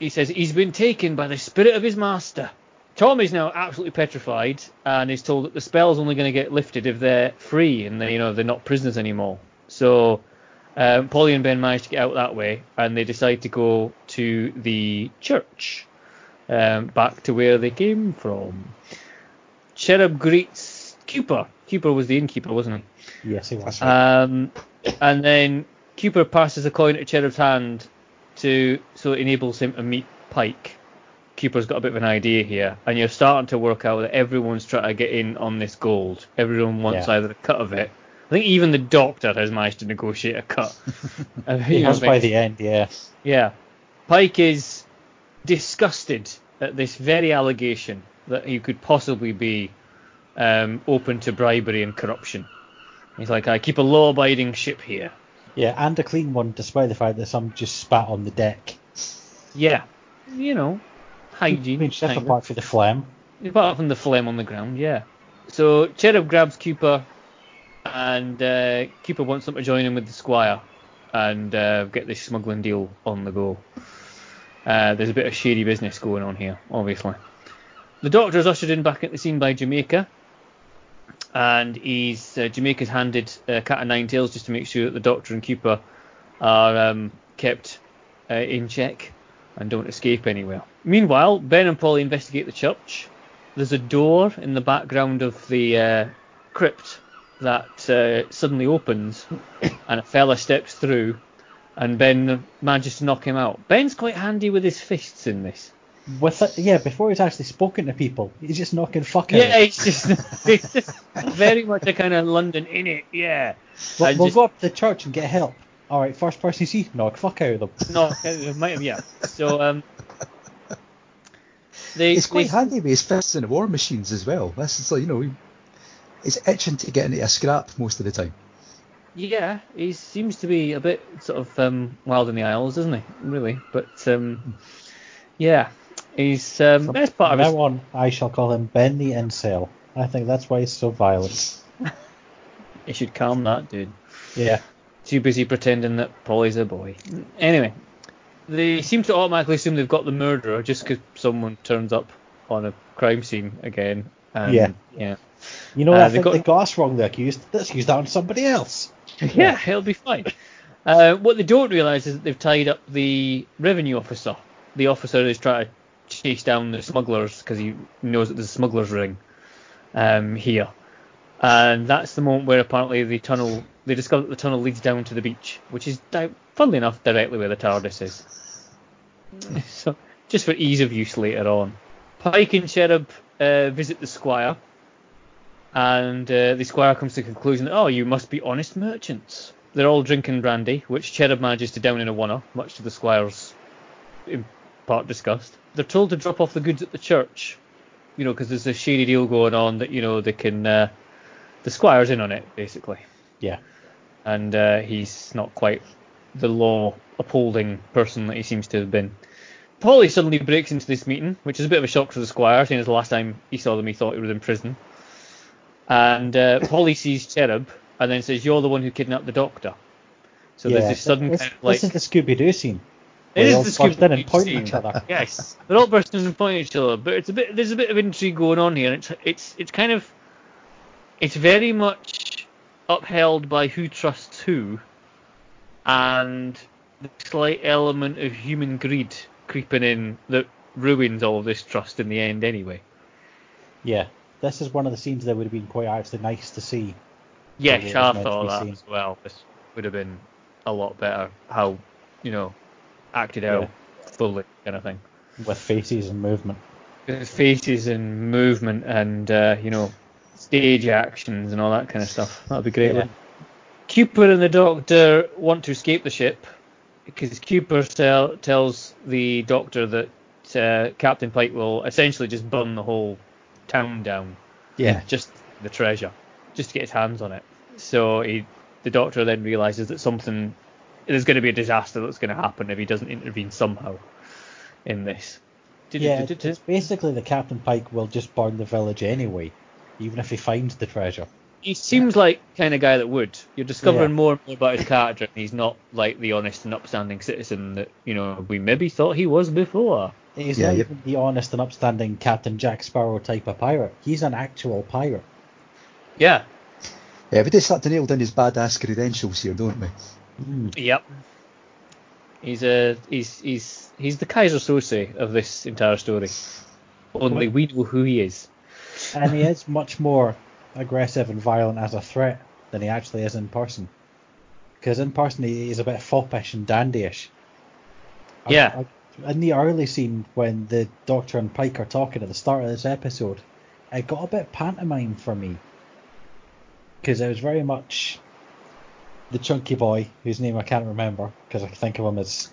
He says he's been taken by the spirit of his master. Tom is now absolutely petrified, and is told that the spell's only going to get lifted if they're free and they, you know they're not prisoners anymore. So um, Polly and Ben manage to get out that way, and they decide to go to the church, um, back to where they came from. Cherub greets Kewper. Kewper was the innkeeper, wasn't he? yes, he was. Um, and then Kewper passes a coin to Cherub's hand to so it enables him to meet Pike. Kewper's got a bit of an idea here, and you're starting to work out that everyone's trying to get in on this gold. Everyone wants Yeah. either a cut of it. I think even the Doctor has managed to negotiate a cut. *laughs* He has by the end, yeah. yeah. Pike is disgusted at this very allegation that he could possibly be um, open to bribery and corruption. He's like, I keep a law abiding ship here. Yeah, and a clean one, despite the fact that some just spat on the deck. Yeah. You know, hygiene. I mean, of. apart from the phlegm. Apart from the phlegm on the ground, yeah. So Cherub grabs Kewper, and uh, Kewper wants them to join him with the Squire and uh, get this smuggling deal on the go. Uh, there's a bit of shady business going on here, obviously. The Doctor is ushered in back at the scene by Jamaica, and he's uh, Jamaica's handed uh, cat and nine tails just to make sure that the Doctor and Kewper are um, kept uh, in check and don't escape anywhere. Meanwhile, Ben and Polly investigate the church. There's a door in the background of the uh, crypt that suddenly opens, *coughs* and a fella steps through, and Ben manages to knock him out. Ben's quite handy with his fists in this. With it, yeah, before he's actually spoken to people, he's just knocking fuck out. Yeah, it's just, *laughs* it's just very much a kind of London in it. Yeah. We'll, And we'll just go up to the church and get help. All right, first person you see, knock fuck out of them. *laughs* knock it might have, yeah. So um, they, It's quite they- handy with his fists in the war machines as well. This is like, you know, he- he's itching to get into a scrap most of the time. Yeah, he seems to be a bit sort of um, wild in the aisles, doesn't he? Really, but um, yeah, he's um, that's part of his. now on, I shall call him Ben the Incel. I think that's why he's so violent. *laughs* You should calm that, dude. Yeah. Too busy pretending that Polly's a boy. Anyway, they seem to automatically assume they've got the murderer just because someone turns up on a crime scene again. And, Yeah. yeah. You know, Uh, I they think got- they got us wrongly accused. Let's use that on somebody else. *laughs* Yeah, it'll be fine. Uh, what they don't realise is that they've tied up the revenue officer. The officer is trying to chase down the smugglers because he knows that there's a smuggler's ring um, here. And that's the moment where apparently the tunnel, they discover that the tunnel leads down to the beach, which is, funnily enough, directly where the TARDIS is. *laughs* So, just for ease of use later on. Pike and Cherub uh, visit the squire, and uh, the squire comes to the conclusion that, oh, you must be honest merchants. They're all drinking brandy, which Cherub manages to down in a one off, much to the squire's in part disgust. They're told to drop off the goods at the church, you know, because there's a shady deal going on that, you know, they can, uh, the squire's in on it, basically. Yeah. And uh, he's not quite the law upholding person that he seems to have been. Polly suddenly breaks into this meeting, which is a bit of a shock for the squire, seeing as the last time he saw them he thought he was in prison. And uh, Polly sees Cherub and then says, You're the one who kidnapped the doctor. So yeah. there's this sudden this, kind of like. this is the Scooby Doo scene. It is the burst in and point at scene. each other. *laughs* Yes, they're all bursting and pointing at each other, but it's a bit. There's a bit of intrigue going on here. It's it's it's kind of. It's very much upheld by who trusts who, and the slight element of human greed creeping in that ruins all this trust in the end anyway. Yeah. This is one of the scenes that would have been quite actually nice to see. Yes, was I thought that seen. as well. This would have been a lot better. How you know acted out fully kind of thing. With faces and movement. His faces and movement and uh, you know stage actions and all that kind of stuff. That'd be great. Yeah. Kewper and the Doctor want to escape the ship because Kewper tell, tells the Doctor that uh, Captain Pike will essentially just burn the whole town down. Yeah. Just the treasure, just to get his hands on it. So he, the Doctor then realizes that something there's going to be a disaster that's going to happen if he doesn't intervene somehow in this. Yeah, it's basically the Captain Pike will just burn the village anyway, even if he finds the treasure. He seems like kind of guy that would. You're discovering Yeah. more and more about his character, and he's not like the honest and upstanding citizen that you know we maybe thought he was before. He's Yeah, not yep. even the honest and upstanding Captain Jack Sparrow type of pirate. He's an actual pirate. Yeah. Yeah, we did start to nail down his badass credentials here, don't we? Hmm. Yep. He's a he's he's he's the Keyser Söze of this entire story. Only we know who he is. And he is much more aggressive and violent as a threat than he actually is in person. Because in person he is a bit foppish and dandyish. I- Yeah. I- in the early scene when the Doctor and Pike are talking at the start of this episode, it got a bit pantomime for me. Because it was very much the chunky boy, whose name I can't remember, because I think of him as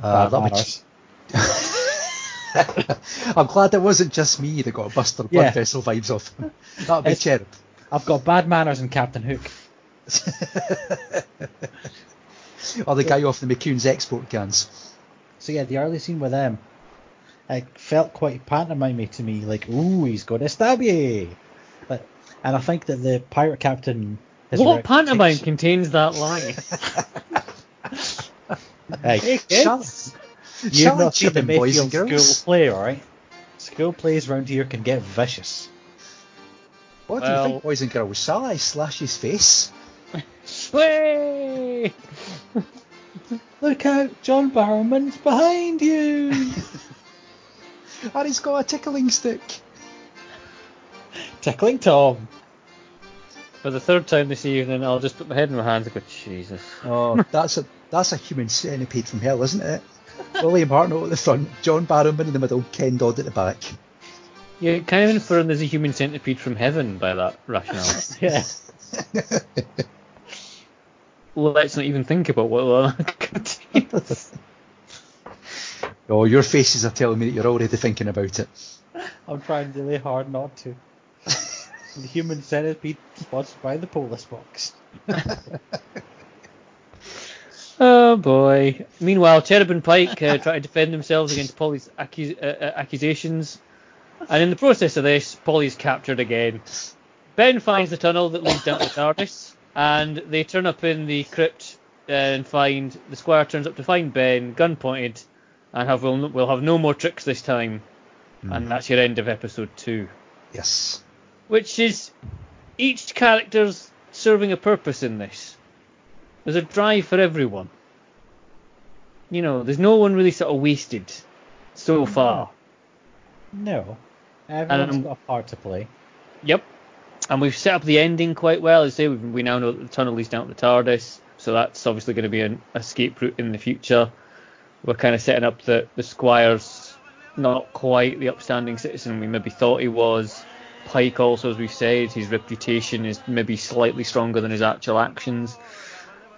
Uh, bad manners. *laughs* I'm glad it wasn't just me that got Buster Blood Yeah. Vessel vibes off him. That'd be It's- Cherub. I've got bad manners in Captain Hook. *laughs* or the guy off the McEwan's export cans. So yeah, the early scene with them, it felt quite pantomimey to me. Like, ooh, he's going to stab you. But, and I think that the pirate captain. Has What pantomime reputation- contains that line? *laughs* Hey, Shut, you've shut not up, seen the chipping boys and Mayfield girls. school play, alright? School plays round here can get vicious. What do you think, boys and girls? Shall I slash his face? *laughs* Way! *laughs* Look out, John Barrowman's behind you. *laughs* And he's got a tickling stick. Tickling Tom. For the third time this evening, I'll just put my head in my hands and go, Jesus. Oh, that's a that's a human centipede from hell, isn't it? William Hartnell at the front, John Barrowman in the middle, Ken Dodd at the back. You're kind of inferring there's a human centipede from heaven by that rationale. *laughs* Yeah. *laughs* Let's not even think about what that *laughs* contains. Oh, your faces are telling me that you're already thinking about it. I'm trying really hard not to. *laughs* the human centipede sponsored by the Police Box. *laughs* Oh boy. Meanwhile, Cherubin Pike uh, try to defend themselves against Polly's accu- uh, uh, accusations, and in the process of this, Polly's captured again. Ben finds the tunnel that leads down to TARDIS, and they turn up in the crypt and find the Squire turns up to find Ben, gun pointed, and have we'll, we'll have no more tricks this time, and that's your end of episode two. Yes. Which is each character's serving a purpose in this. There's a drive for everyone. You know, there's no one really sort of wasted so far. No. Everyone's Um, got a part to play. Yep. And we've set up the ending quite well. As I say, we we now know that the tunnel leads down to the TARDIS, so that's obviously going to be an escape route in the future. We're kind of setting up that the Squire's not quite the upstanding citizen we maybe thought he was. Pike also, as we've said, his reputation is maybe slightly stronger than his actual actions.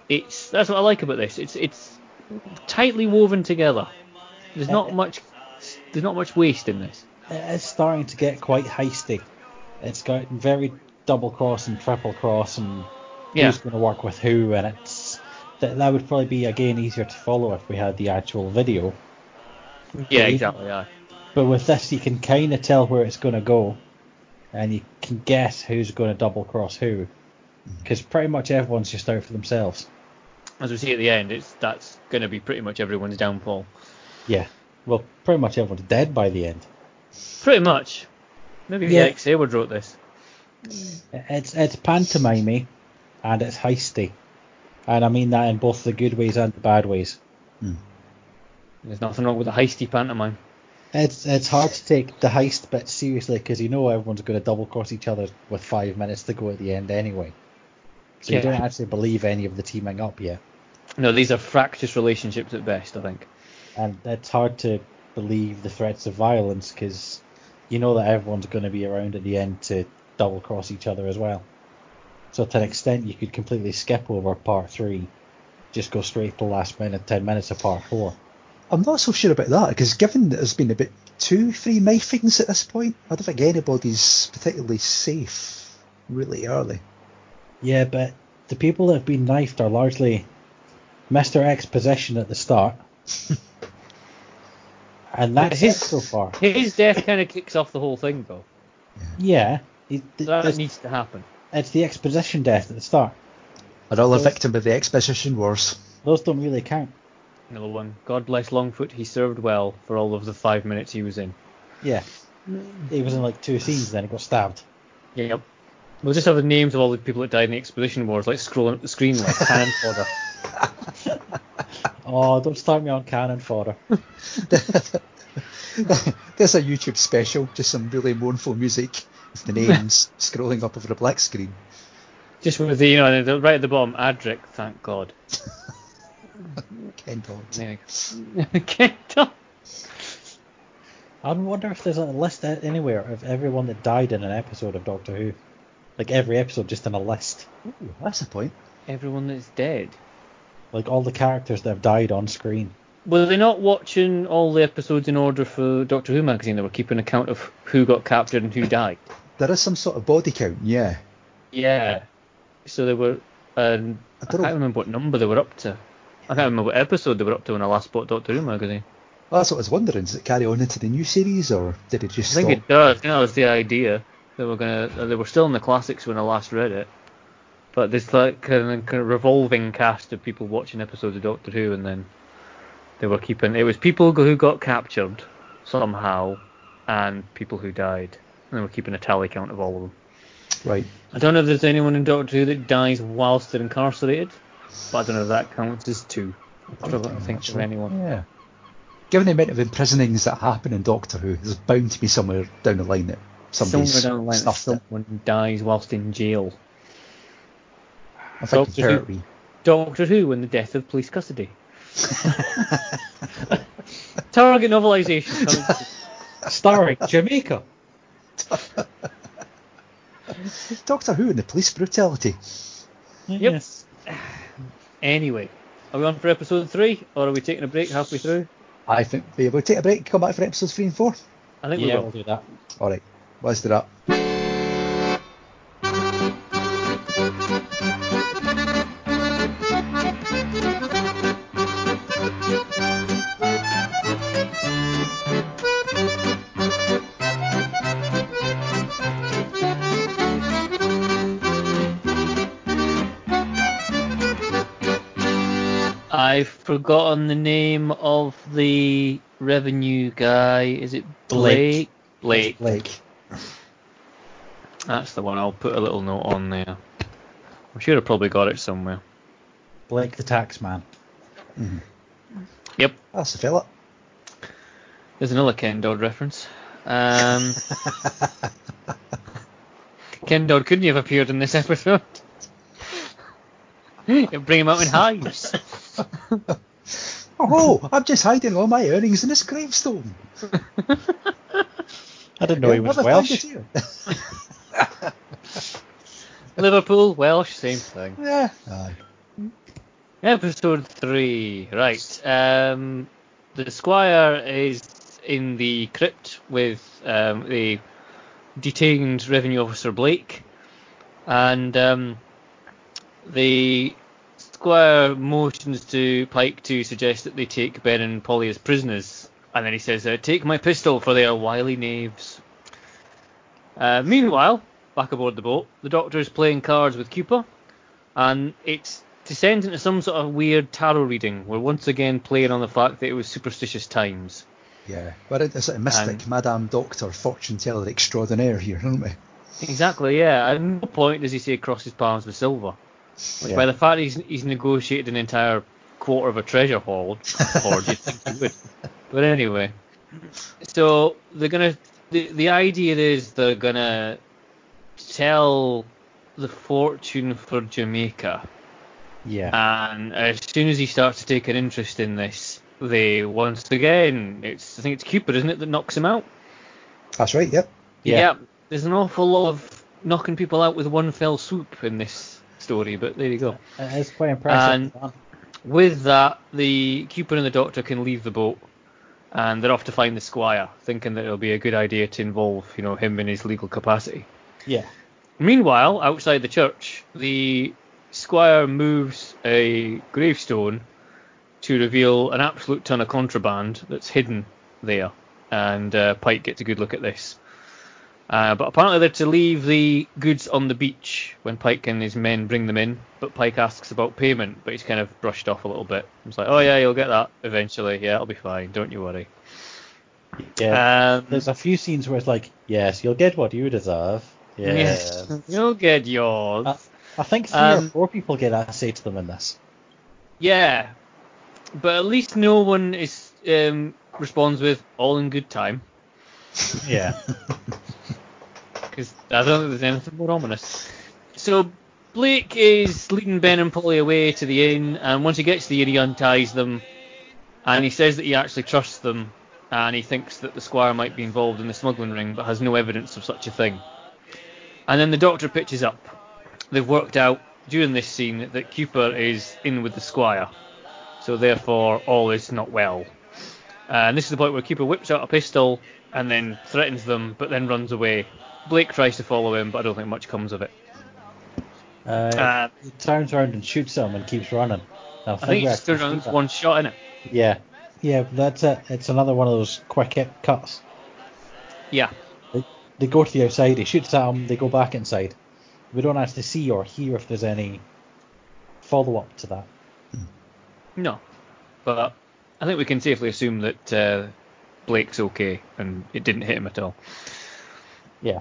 It's that's what I like about this. It's it's tightly woven together. There's not uh, much there's not much waste in this. Uh, it's starting to get quite heisty. It's got very double cross and triple cross and Yeah. who's going to work with who, and it's that that would probably be again easier to follow if we had the actual video. Yeah, Right? exactly. Yeah. But with this, you can kind of tell where it's going to go, and you can guess who's going to double cross who, because pretty much everyone's just out for themselves. As we see at the end, it's that's going to be pretty much everyone's downfall. Yeah. Well, pretty much everyone's dead by the end. Pretty much. Maybe Yeah. Alex Hayward wrote this. It's it's pantomimey, eh? and it's heisty, and I mean that in both the good ways and the bad ways. Hmm. There's nothing wrong with a heisty pantomime. It's it's hard to take the heist bit seriously because you know everyone's going to double cross each other with five minutes to go at the end anyway. So you don't actually believe any of the teaming up yet, No, these are fractious relationships at best, I think. and it's hard to believe the threats of violence because you know that everyone's going to be around at the end to double cross each other as well. So to an extent, you could completely skip over part three, just go straight to the last minute, ten minutes of part four. I'm not so sure about that because given that there's been a bit two, three knifings at this point, I don't think anybody's particularly safe really early. Yeah, but the people that have been knifed are largely Mr. Exposition at the start. *laughs* and that's His- it so far. His death kind of kicks off the whole thing, though. Yeah. It, th- That needs to happen. it's the exposition death at the start. Another Those- victim of the exposition wars. Those don't really count. Another one. God bless Longfoot. He served well for all of the five minutes he was in. Yeah. He was in like two scenes, then he got stabbed. Yep. We'll just have the names of all the people that died in the exposition wars, like scrolling up the screen like cannon fodder. *laughs* Oh, don't start me on cannon fodder. *laughs* There's a YouTube special, just some really mournful music with the names *laughs* scrolling up over a black screen. Just with the, you know, the, right at the bottom, Adric, thank God. *laughs* Ken Dodd. There you go. Get up. I wonder if there's a list a- anywhere of everyone that died in an episode of Doctor Who. Like every episode, just in a list. Ooh, that's the point. Everyone that's dead. Like all the characters that have died on screen. Were they not watching all the episodes in order for Doctor Who magazine? They were keeping account of who got captured and who *laughs* died. There is some sort of body count, yeah. Yeah. So they were. Um, I, don't can't remember what number they were up to. I can't remember what episode they were up to when I last bought Doctor Who magazine. Well, that's what I was wondering. Does it carry on into the new series, or did it just I think stop? it does. You know, that's the idea. They were gonna. uh, They were still in the classics when I last read it. But there's like kind of, kind of revolving cast of people watching episodes of Doctor Who, and then they were keeping. It was people who got captured somehow, and people who died, and they were keeping a tally count of all of them. Right. I don't know if there's anyone in Doctor Who that dies whilst they're incarcerated, but I don't know if that counts as two. Struggling to think of anyone. Yeah. Given the amount of imprisonings that happen in Doctor Who, there's bound to be somewhere down the line that somebody's Somewhere down the line, snuffed it. someone dies whilst in jail. I think Doctor Who, Pertwee. Doctor Who and the death of police custody. Target novelisation. coming soon. *laughs* Starring Jamaica. *laughs* Doctor Who and the police brutality. Yep. Anyway, are we on for episode three, or are we taking a break halfway through? I think we will take a break, come back for episodes three and four. I think we will. we'll do that. All right, let's do that. I've forgotten the name of the revenue guy. Is it Blake? Blake. Blake. *laughs* That's the one. I'll put a little note on there. I'm sure I probably got it somewhere. Blake the tax man. Yep. that's the fella. There's another Ken Dodd reference. Um, *laughs* Ken Dodd couldn't have appeared in this episode. *laughs* It'd bring him out in hives. *laughs* Oh, I'm just hiding all my earnings in this gravestone. *laughs* I didn't know he was Welsh. *laughs* Liverpool, Welsh, same thing. yeah. Aye. Episode three, right. Um, the Squire is in the crypt with um, the detained revenue officer Blake, and um, the Squire motions to Pike to suggest that they take Ben and Polly as prisoners, and then he says, uh, "Take my pistol, for they are wily knaves." Uh, meanwhile, back aboard the boat, the Doctor is playing cards with Kewper, and it descends into some sort of weird tarot reading. We're once again playing on the fact that it was superstitious times. Yeah. We're into sort of mystic, And- Madame Doctor, fortune teller extraordinaire here, aren't we? Exactly, yeah. At no point does he say cross his palms with silver. Which Yeah. by the fact he's he's negotiated an entire quarter of a treasure hoard, hoard you'd think he would. *laughs* But anyway, so they're gonna. The the idea is they're gonna tell the fortune for Jamaica, Yeah. and as soon as he starts to take an interest in this, they once again, it's I think it's Cupid, isn't it, that knocks him out. That's right, yep. Yeah. There's an awful lot of knocking people out with one fell swoop in this story, but there you go. It is quite impressive. And with that, the Cupid and the Doctor can leave the boat, and they're off to find the Squire, thinking that it'll be a good idea to involve, you know, him in his legal capacity. yeah. Meanwhile, outside the church, the Squire moves a gravestone to reveal an absolute ton of contraband that's hidden there, and uh, Pike gets a good look at this. Uh, but apparently they're to leave the goods on the beach when Pike and his men bring them in. But Pike asks about payment, but he's kind of brushed off a little bit. He's like, "Oh yeah, you'll get that eventually. Yeah, it'll be fine. Don't you worry." Yeah. Um, There's a few scenes where it's like, yes, you'll get what you deserve. Yes. Yes, *laughs* you'll get yours. I, I think three Um, or four people get that say to them in this. Yeah, but at least no one is um, responds with "all in good time," Yeah. *laughs* because I don't think there's anything more ominous. So Blake is leading Ben and Polly away to the inn, and once he gets there, he unties them, and he says that he actually trusts them, and he thinks that the squire might be involved in the smuggling ring, but has no evidence of such a thing. And then the doctor pitches up. They've worked out during this scene that Kewper is in with the squire, so therefore all is not well. Uh, and this is the point where Kewper whips out a pistol and then threatens them, but then runs away. Blake tries to follow him, but I don't think much comes of it. Uh, Uh, he turns around and shoots him and keeps running. Now, I think actually around one shot in it. Yeah. Yeah, that's it. It's another one of those quick hit cuts. Yeah. They, they go to the outside, he shoots at them, they go back inside. We don't actually see or hear if there's any follow up to that. No. But I think we can safely assume that uh, Blake's okay and it didn't hit him at all. Yeah.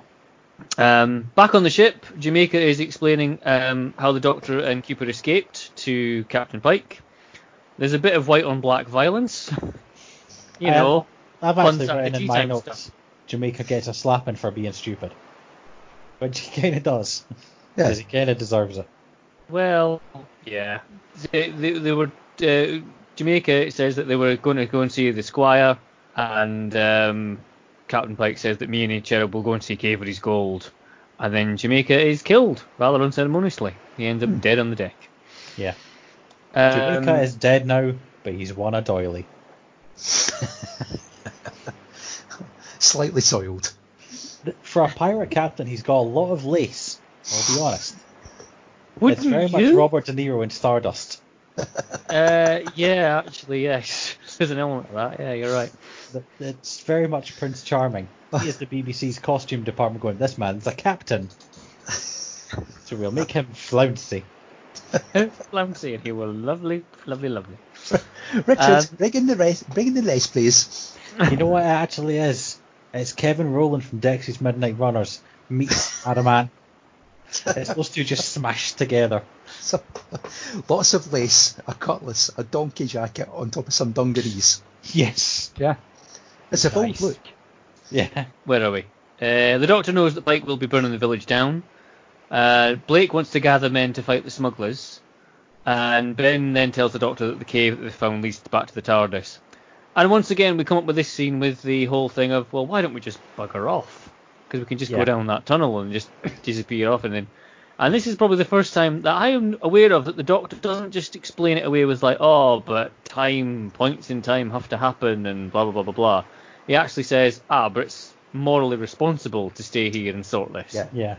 Um, back on the ship, Jamaica is explaining um, how the Doctor and Kewper escaped to Captain Pike. There's a bit of white on black violence. *laughs* You Um, know, I've fun actually written in my notes stuff. Jamaica gets a slapping for being stupid. Which he kind of does. *laughs* Yeah. Because he kind of deserves it. Well, yeah. They, they, they were uh, Jamaica says that they were going to go and see the Squire, and um, Captain Pike says that me and Cherub will go and seek Avery's gold. And then Jamaica is killed rather unceremoniously. He ends up dead on the deck. Yeah. Um, Jamaica is dead now, but he's won a doily. *laughs* Slightly soiled. For a pirate captain, he's got a lot of lace. I'll be honest. Wouldn't it's very you? much Robert De Niro in Stardust. *laughs* Uh, yeah, actually, yes. *laughs* There's an element of that. Yeah, you're right. It's very much Prince Charming. He is the BBC's costume department going, this man's a captain. So we'll make him flouncy. *laughs* Flouncy, and he will lovely, lovely, lovely. Richard, Um, bring in the rest. Bring in the rest, please. You know what it actually is? It's Kevin Rowland from Dexys Midnight Runners meets Adam Ant. It's those two just smashed together. So, *laughs* lots of lace, a cutlass, a donkey jacket on top of some dungarees. Yes. Yeah. It's a bold look. Yeah. Where are we? Uh, the Doctor knows that Blake will be burning the village down. Uh, Blake wants to gather men to fight the smugglers. And Ben then tells the Doctor that the cave that they found leads back to the TARDIS. And once again, we come up with this scene with the whole thing of, well, why don't we just bugger off? Because we can just Yeah. go down that tunnel and just *coughs* disappear off and then. And this is probably the first time that I am aware of that the Doctor doesn't just explain it away with like, oh, but time, points in time have to happen and blah blah blah blah blah. He actually says, ah, but it's morally responsible to stay here and sort this. Yeah. Yeah.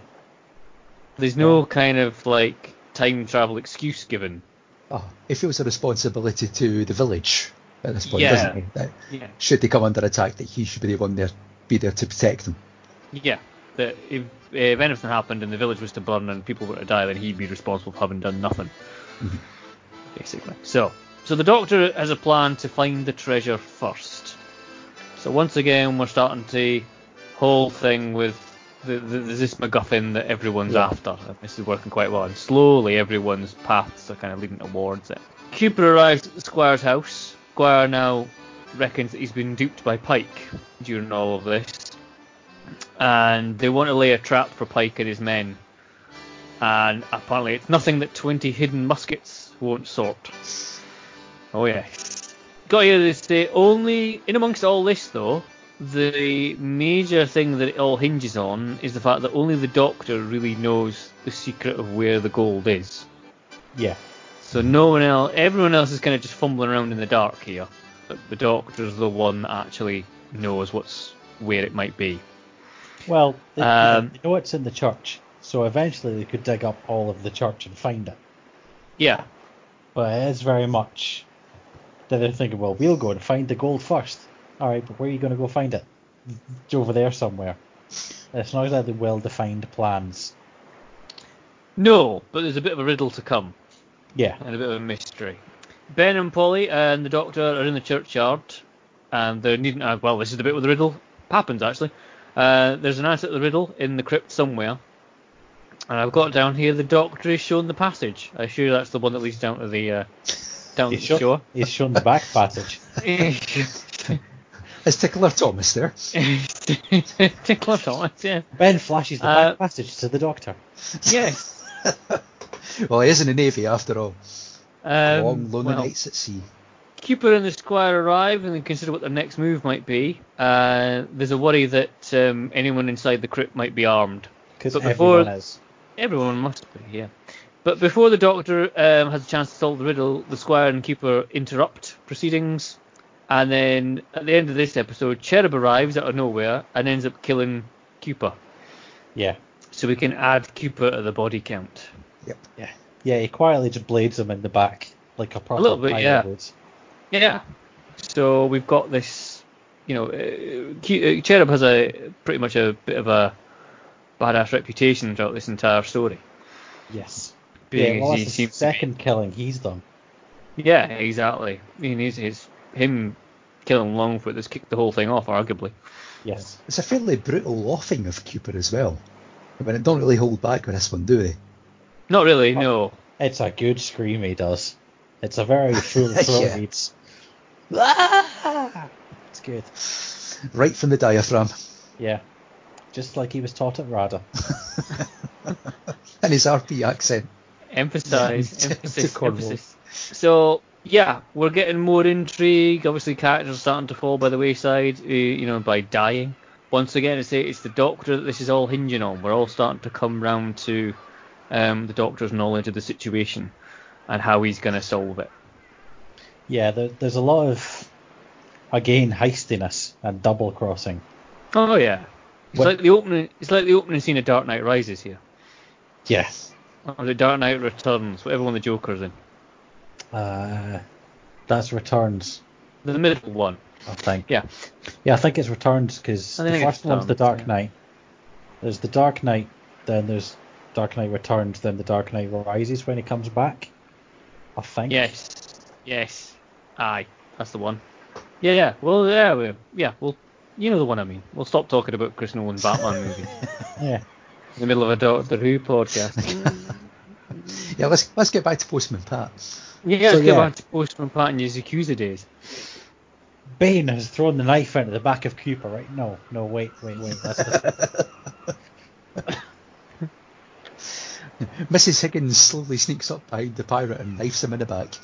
There's no kind of like time travel excuse given. Oh, it feels a responsibility to the village at this point, Yeah. doesn't he? That Yeah. should they come under attack, that he should be the one there, be there to protect them. Yeah. That if, eh, if anything happened and the village was to burn and people were to die, then he'd be responsible for having done nothing. Mm-hmm. Basically. So, so the Doctor has a plan to find the treasure first. So once again, we're starting to whole thing with the, the, there's this MacGuffin that everyone's Yeah. after. This is working quite well, and slowly everyone's paths are kind of leading towards it. Kewper arrives at the Squire's house. Squire now reckons that he's been duped by Pike during all of this, and they want to lay a trap for Pike and his men. And apparently, it's nothing that 20 hidden muskets won't sort. Oh yeah. Got here to say only in amongst all this though, the major thing that it all hinges on is the fact that only the Doctor really knows the secret of where the gold is. Yeah. So no one else, everyone else is kind of just fumbling around in the dark here. But the Doctor's the one that actually knows what's where it might be. Well, they, Um, they know it's in the church, so eventually they could dig up all of the church and find it. Yeah, But it is very much that they're thinking, well, we'll go and find the gold first. All right, but where are you going to go find it? It's over there somewhere. It's not exactly well-defined plans. no, but there's a bit of a riddle to come. Yeah. and a bit of a mystery. Ben and Polly and the Doctor are in the churchyard, and they're needing. Uh, well, this is the bit with the riddle happens actually. Uh, there's an answer to the riddle in the crypt somewhere, and I've got down here the Doctor is shown the passage. I assure you that's the one that leads down to the uh, down He's, the shown, shore. he's shown the back passage. *laughs* *laughs* Is Tickler Thomas there? *laughs* Tickler Thomas, yeah. Ben flashes the Uh, back passage to the doctor. Yes. well, he is in the Navy after all. Um, Long, lonely well, nights at sea. Kewper and the Squire arrive and consider what their next move might be. Uh, there's a worry that um, anyone inside the crypt might be armed. Because everyone is. Everyone must be, yeah. But before the Doctor um, has a chance to solve the riddle, the Squire and Kewper interrupt proceedings. And then at the end of this episode, Cherub arrives out of nowhere and ends up killing Kewper. Yeah. So we can add Kewper to the body count. Yep. Yeah. Yeah, he quietly just blades him in the back like a proper little bit, yeah. would. Yeah. So we've got this, you know, uh, uh, Cherub has a pretty much a bit of a badass reputation throughout this entire story. Yes. Being yeah, well, that's the seems to be. second killing he's done. Yeah, exactly. I mean, his, his him killing Longfoot has kicked the whole thing off, arguably. Yes. It's a fairly brutal offing of Kewper as well. I mean, it don't really hold back with this one, do they? Not really, no. It's a good scream he does. It's a very *laughs* full Yeah. Throat. It's Ah! It's good. Right from the diaphragm. Yeah. Just like he was taught at RADA. *laughs* and his RP accent. Emphasize, To- *laughs* to emphasis, emphasis. So yeah, we're getting more intrigue. Obviously, characters are starting to fall by the wayside, uh, you know, by dying. Once again, it's, it's the Doctor that this is all hinging on. We're all starting to come round to um, the Doctor's knowledge of the situation and how he's going to solve it. Yeah, there, there's a lot of again heistiness and double crossing. Oh yeah, it's What- like the opening. It's like the opening scene of Dark Knight Rises here. Yes. Or the Dark Knight Returns, whatever one the Joker's in. Uh, that's returns. The middle one. I think. Yeah. Yeah, I think it's returns because the first one's the Dark yeah. Knight. There's the Dark Knight, then there's Dark Knight Returns, then the Dark Knight Rises when he comes back. I think. Yes. Yes. Aye, that's the one. Yeah, yeah. Well, yeah, we, yeah. Well, you know the one I mean. We'll stop talking about Chris Nolan's Batman movie *laughs* Yeah. in the middle of a Doctor Who podcast. *laughs* Yeah, let's let's get back to Postman Pat. yeah, So, let's get yeah. back to Postman Pat and his Yakuza days. Bane has thrown the knife into the back of Cooper, right? No, no, wait, wait, wait. That's the, *laughs* Mrs. Higgins slowly sneaks up behind the pirate and knifes him in the back.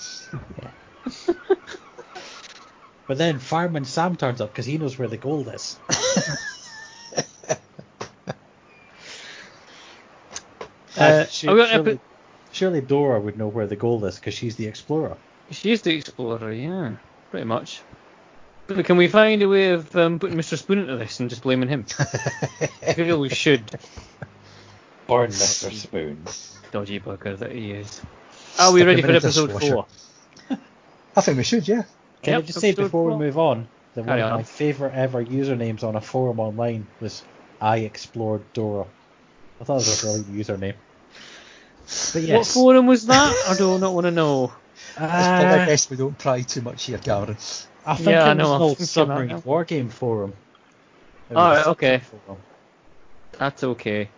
But then Fireman Sam turns up because he knows where the gold is. *laughs* Uh, Su- are surely, surely Dora would know where the gold is because she's the explorer. She's the explorer, yeah, pretty much. But can we find a way of um, putting Mr. Spoon into this and just blaming him? *laughs* I feel we should. Burn Mr. Spoon. Dodgy bugger that he is. Are we Stick ready for episode four? *laughs* I think we should, yeah. Can I just say before four. we move on that one of on. my favourite ever usernames on a forum online was I explored Dora. I thought it was a brilliant *laughs* username. But What forum was that? I do not want to know. *laughs* It's probably uh, best we don't pry too much here, Gavin. I think Yeah, I it know, was I'm an old thinking submarine now. war game forum. It All was right, okay. forum. That's okay.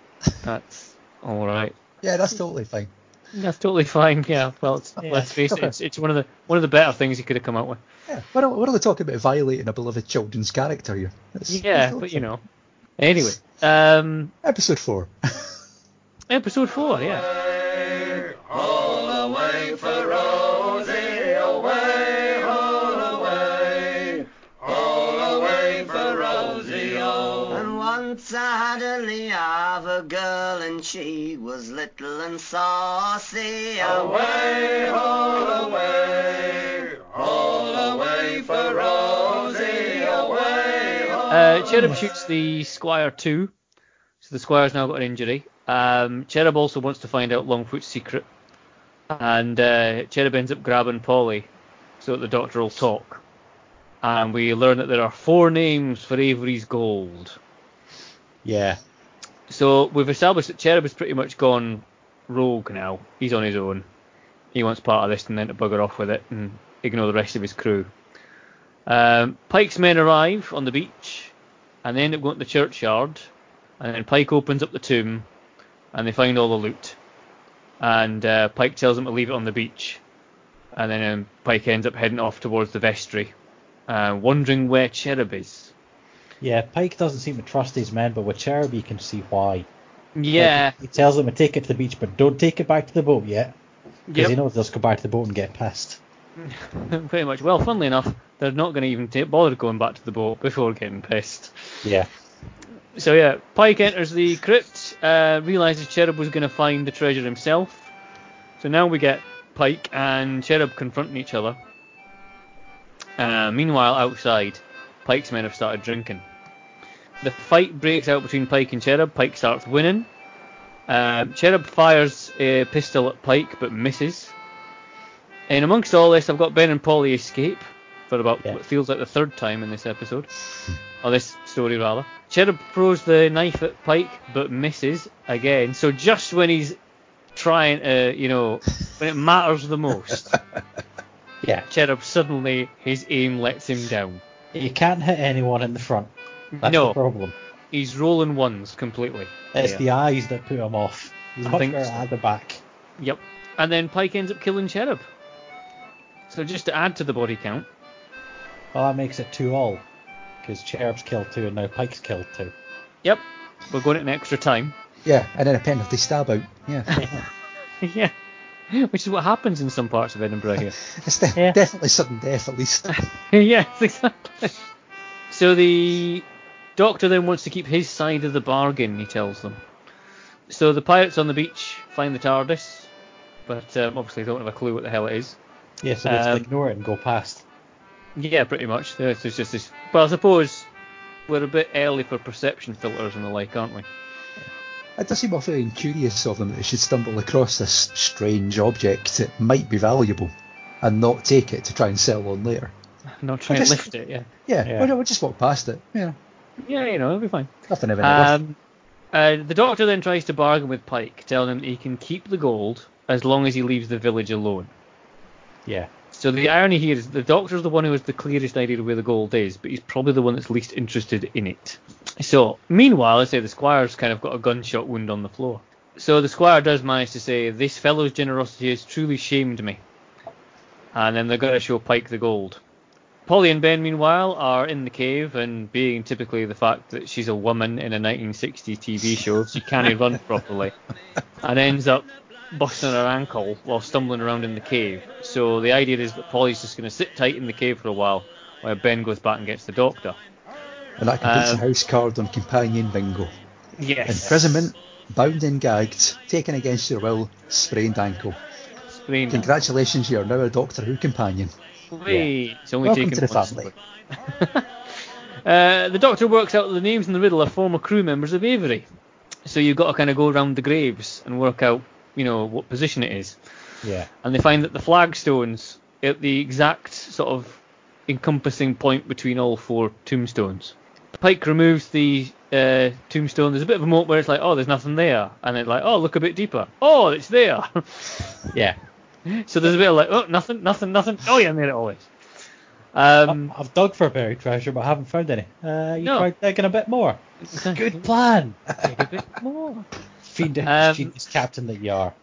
That's all right. Yeah, that's totally fine. That's totally fine. Yeah. Well, it's, Yeah, let's face it. It's, it's one of the one of the better things he could have come up with. Yeah, we're, we're only talking about violating a beloved children's character here. It's- Yeah, but you know. Anyway, um, Episode 4. *laughs* episode four. Yeah. Of a girl, and she was little and saucy. Away, all away, all away for Rosie, away, all Uh, Cherub shoots the Squire too, so the Squire's now got an injury. Um, Cherub also wants to find out Longfoot's secret, and uh, Cherub ends up grabbing Polly so that the Doctor will talk. And we learn that there are four names for Avery's gold. Yeah, So we've established that Cherub has pretty much gone rogue now. He's on his own. He wants part of this and then to bugger off with it and ignore the rest of his crew. Um, Pike's men arrive on the beach and they end up going to the churchyard. And then Pike opens up the tomb and they find all the loot. And uh, Pike tells them to leave it on the beach. And then um, Pike ends up heading off towards the vestry, uh, wondering where Cherub is. Yeah. Pike doesn't seem to trust his men, but with Cherub you can see why. Yeah, Like, he tells them to take it to the beach, but don't take it back to the boat yet, because Yep. he knows they'll just go back to the boat and get pissed. *laughs* Pretty much. Well, funnily enough, they're not going to even ta bother going back to the boat before getting pissed. Yeah. So yeah, Pike enters the crypt, uh, realizes Cherub was going to find the treasure himself. So now we get Pike and Cherub confronting each other. Uh, meanwhile, outside, Pike's men have started drinking. The fight breaks out between Pike and Cherub. Pike starts winning. Um, Cherub fires a pistol at Pike but misses. And amongst all this, I've got Ben and Polly escape for about Yeah. what feels like the third time in this episode, or this story rather. Cherub throws the knife at Pike but misses again. So just when he's trying to, you know, when it matters the most, *laughs* Yeah. Cherub suddenly his aim lets him down. You can't hit anyone in the front. That's no, the problem. he's rolling ones completely. It's Yeah. the eyes that put him off. He's I much think better so. at the back. Yep. And then Pike ends up killing Cherub. So just to add to the body count, Well, that makes it two all, because Cherub's killed two and now Pike's killed two. yep, we're going at an extra time. Yeah, and then a penalty stab out. Yeah. *laughs* yeah. which is what happens in some parts of Edinburgh here. *laughs* It's de- Yeah. definitely sudden death at least. *laughs* yes, exactly. So the doctor then wants to keep his side of the bargain, he tells them. So the pirates on the beach find the TARDIS, but um, obviously don't have a clue what the hell it is. Yeah, so they just Um, ignore it and go past. Yeah, pretty much. There's there's just this. Well, I suppose we're a bit early for perception filters and the like, aren't we? It does seem awfully curious of them that they should stumble across this strange object that might be valuable and not take it to try and sell on later. *laughs* Not try and guess- lift it, yeah. Yeah, Yeah. We'll, we'll just walk past it. Yeah, Yeah, you know, it'll be fine. nothing ever. Um, Um, uh, the doctor then tries to bargain with Pike, telling him he can keep the gold as long as he leaves the village alone. Yeah. So the irony here is the doctor's the one who has the clearest idea of where the gold is, but he's probably the one that's least interested in it. So meanwhile, I say the squire's kind of got a gunshot wound on the floor. So the squire does manage to say, "This fellow's generosity has truly shamed me," and then they're going to show Pike the gold. Polly and Ben, meanwhile, are in the cave, and being typically the fact that she's a woman in a 1960s TV show, she can't even run properly, and ends up busting her ankle while stumbling around in the cave. So the idea is that Polly's just going to sit tight in the cave for a while, while Ben goes back and gets the doctor. and that completes um, the house card on companion bingo. Yes. Imprisonment, bound and gagged, taken against your will, sprained ankle. Sprained. Congratulations, you are now a Doctor Who companion. Whee! It's only Welcome taken to the family. *laughs* Uh, the doctor works out that the names in the riddle are former crew members of Avery. So you've got to kind of go around the graves and work out, you know, what position it is. Yeah. And they find that the flagstones at the exact sort of encompassing point between all four tombstones. Pike removes the uh, tombstone. There's a bit of a moment where it's like, oh, there's nothing there, and it's like, oh, look a bit deeper. Oh, it's there. *laughs* Yeah. *laughs* so there's a bit of like, oh, nothing, nothing, nothing. Oh yeah, I made it always. Um, I've, I've dug for buried treasure, but I haven't found any. Uh, you No. tried digging a bit more. Good *laughs* plan. dig a bit more. Fiendish Um, genius captain that you are.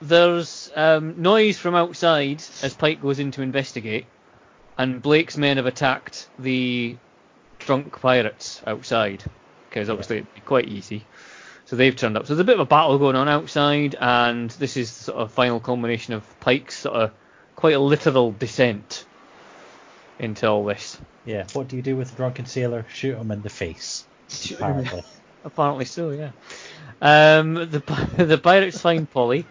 There's um, noise from outside as Pike goes in to investigate, and Blake's men have attacked the drunk pirates outside, because obviously it'd be quite easy. So they've turned up. So there's a bit of a battle going on outside, and this is the sort of final culmination of Pike's sort of quite a literal descent into all this. Yeah. What do you do with a drunken sailor? Shoot him in the face. Apparently. *laughs* Apparently so, yeah. Um, the pi- *laughs* the pirates find Polly.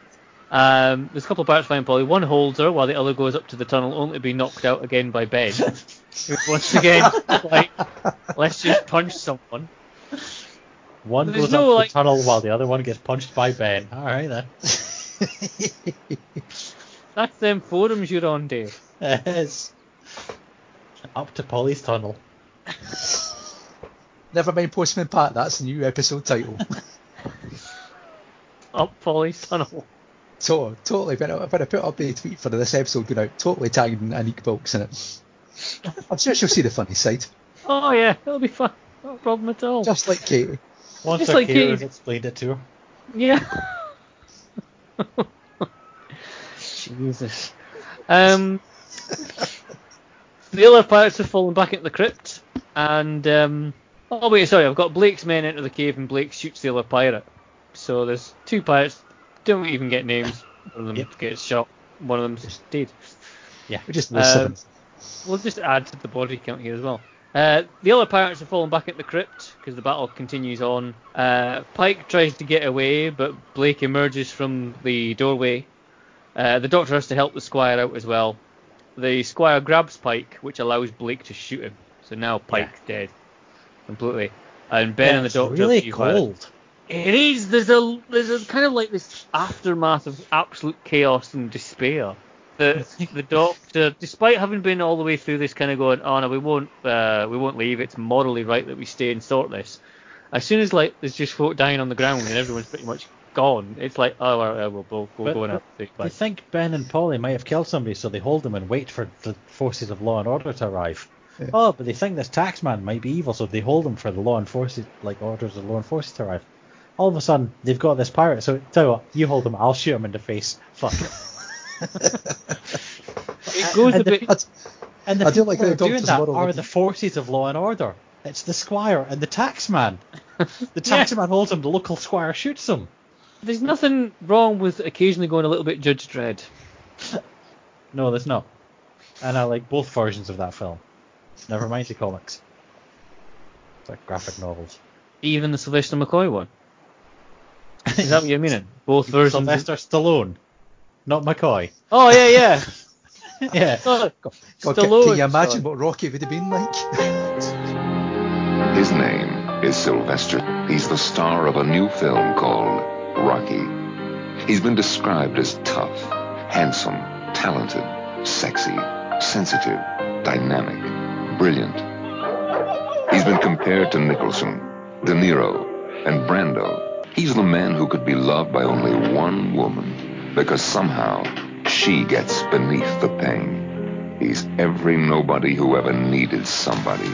Um, there's a couple of pirates find Polly. One holds her while the other goes up to the tunnel, only to be knocked out again by Ben. *laughs* once again, like, let's just punch someone. One There's goes no, up like- the tunnel while the other one gets punched by Ben. All right then. *laughs* That's them forums you're on, Dave. Yes. Up to Polly's tunnel. *laughs* Never mind Postman Pat, that's the new episode title. *laughs* Up Polly's tunnel. so, totally, when I, when I put up the tweet for this episode going out, totally tagging Anneke Wills in it. I'm sure she'll see the funny side. Oh yeah, it'll be fun. No problem at all. Just like Katie. Once Just her like carers Katie. explained it to her. Yeah. Jesus. Um, the other pirates have fallen back into the crypt, and um, oh wait, sorry, I've got Blake's men enter the cave, and Blake shoots the other pirate. So there's two pirates, don't even get names. One of them gets shot, one of them's just dead. Yeah. We just list Um, them. We'll just add to the body count here as well. Uh, the other pirates have fallen back at the crypt because the battle continues on. Uh, Pike tries to get away, but Blake emerges from the doorway. Uh, the doctor has to help the squire out as well. The squire grabs Pike, which allows Blake to shoot him. So now Pike's dead completely. And Ben Yeah, and the doctor. it's really cold. It is. There's a there's a kind of like this aftermath of absolute chaos and despair. The the doctor, despite having been all the way through this, kind of going, oh no, we won't uh, we won't leave. It's morally right that we stay and sort this. As soon as like there's just folk dying on the ground and everyone's pretty much gone, it's like oh all right, we'll, we'll, we'll But- go now. but They think Ben and Polly might have killed somebody, so they hold them and wait for the forces of law and order to arrive. Oh, but they think this taxman might be evil, so they hold him for the law and forces, like orders of law and forces to arrive. All of a sudden, they've got this pirate. So tell you what, you hold him, I'll shoot him in the face. Fuck *laughs* it. It goes and a the, bit. pe- and the I do people like that how are doing that model are the forces of law and order. It's the squire and the taxman. *laughs* The taxman holds him, the local squire shoots him. there's nothing wrong with occasionally going a little bit Judge Dredd. *laughs* No, there's not. And I like both versions of that film. Never mind the comics. It's like graphic novels. Even the Sylvester McCoy one. Is that what you're meaning? Both *laughs* versions. Sylvester Stallone, not McCoy. Oh yeah, yeah. *laughs* yeah. Oh, God, can, Stallone, can you imagine sorry. what Rocky would have been like? His name is Sylvester. He's the star of a new film called Rocky. He's been described as tough, handsome, talented, sexy, sensitive, dynamic, brilliant. He's been compared to Nicholson, De Niro, and Brando. He's the man who could be loved by only one woman because somehow she gets beneath the pain. He's every nobody who ever needed somebody.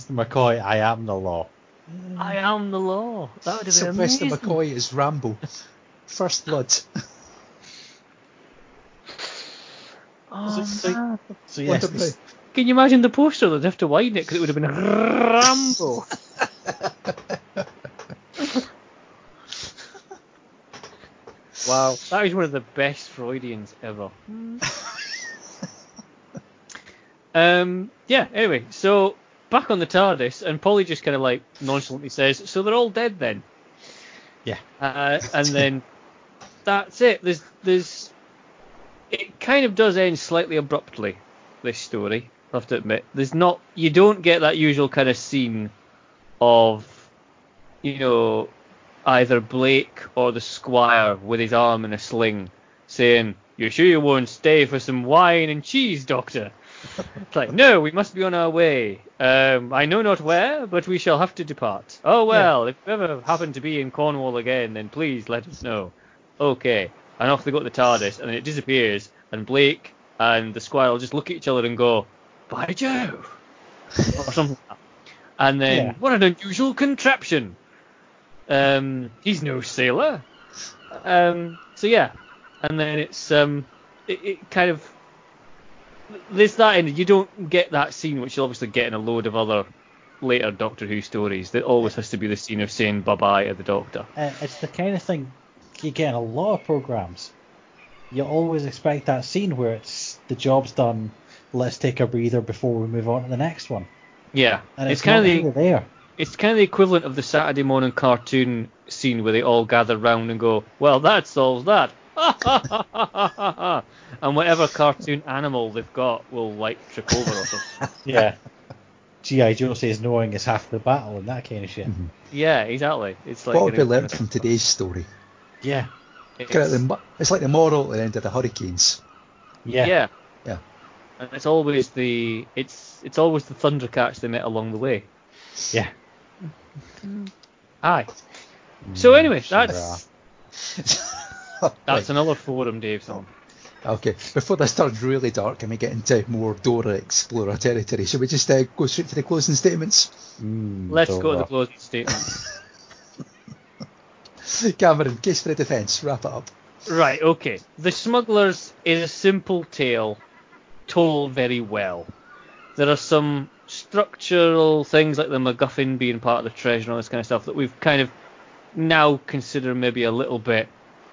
Sylvester McCoy, I am the law. I am the law. That would have been Sylvester amazing. McCoy is Rambo. First Blood. *laughs* Oh, So- man. So yes, this- Can you imagine the poster? They'd have to widen it because it would have been Rambo. *laughs* wow, that is one of the best Freudians ever. *laughs* um, yeah. Anyway, so back on the TARDIS, and Polly just kind of like nonchalantly says, "So they're all dead then." Yeah. Uh, and then *laughs* that's it. There's there's it kind of does end slightly abruptly. This story, I have to admit, there's not you don't get that usual kind of scene of you know either Blake or the Squire with his arm in a sling saying, "You're sure you won't stay for some wine and cheese, Doctor?" It's like, no, we must be on our way. Um, I know not where, but we shall have to depart. Oh well, if you ever happen to be in Cornwall again, then please let us know. Okay. And off they go to the TARDIS, and it disappears, and Blake and the Squire will just look at each other and go, by Jove! or something like that. And then, Yeah. what an unusual contraption! Um, he's no sailor. Um, so yeah, and then it's um, it, it kind of there's that end. You don't get that scene, which you obviously get in a load of other later Doctor Who stories. That always has to be the scene of saying bye bye to the Doctor. uh, it's the kind of thing you get in a lot of programs. You always expect that scene where it's the job's done. Let's take a breather before we move on to the next one. Yeah, And it's, it's, kind of the there. it's kind of the equivalent of the Saturday morning cartoon scene where they all gather round and go, well, that solves that. *laughs* and whatever cartoon animal they've got will like trip over or something. *laughs* Yeah. G.I. Joe says knowing is half the battle and that kind of shit. Mm-hmm. yeah, exactly. It's like what an- have we learned from today's story? Yeah. it's- Kind of the mo- It's like the moral at the end of the Hurricanes. Yeah. yeah. Yeah. And it's always the it's it's always the Thundercats they met along the way. Yeah. Aye. So mm, anyway, that's *laughs* that's another forum Dave's on. Oh. Okay, before this turns really dark and we get into more Dora Explorer territory, should we just uh, go straight to the closing statements? Mm, Let's go to the closing statements. *laughs* Cameron, case for the defence, wrap it up. right, okay. The Smugglers is a simple tale told very well. There are some structural things like the MacGuffin being part of the treasure and all this kind of stuff that we've kind of now consider maybe a little bit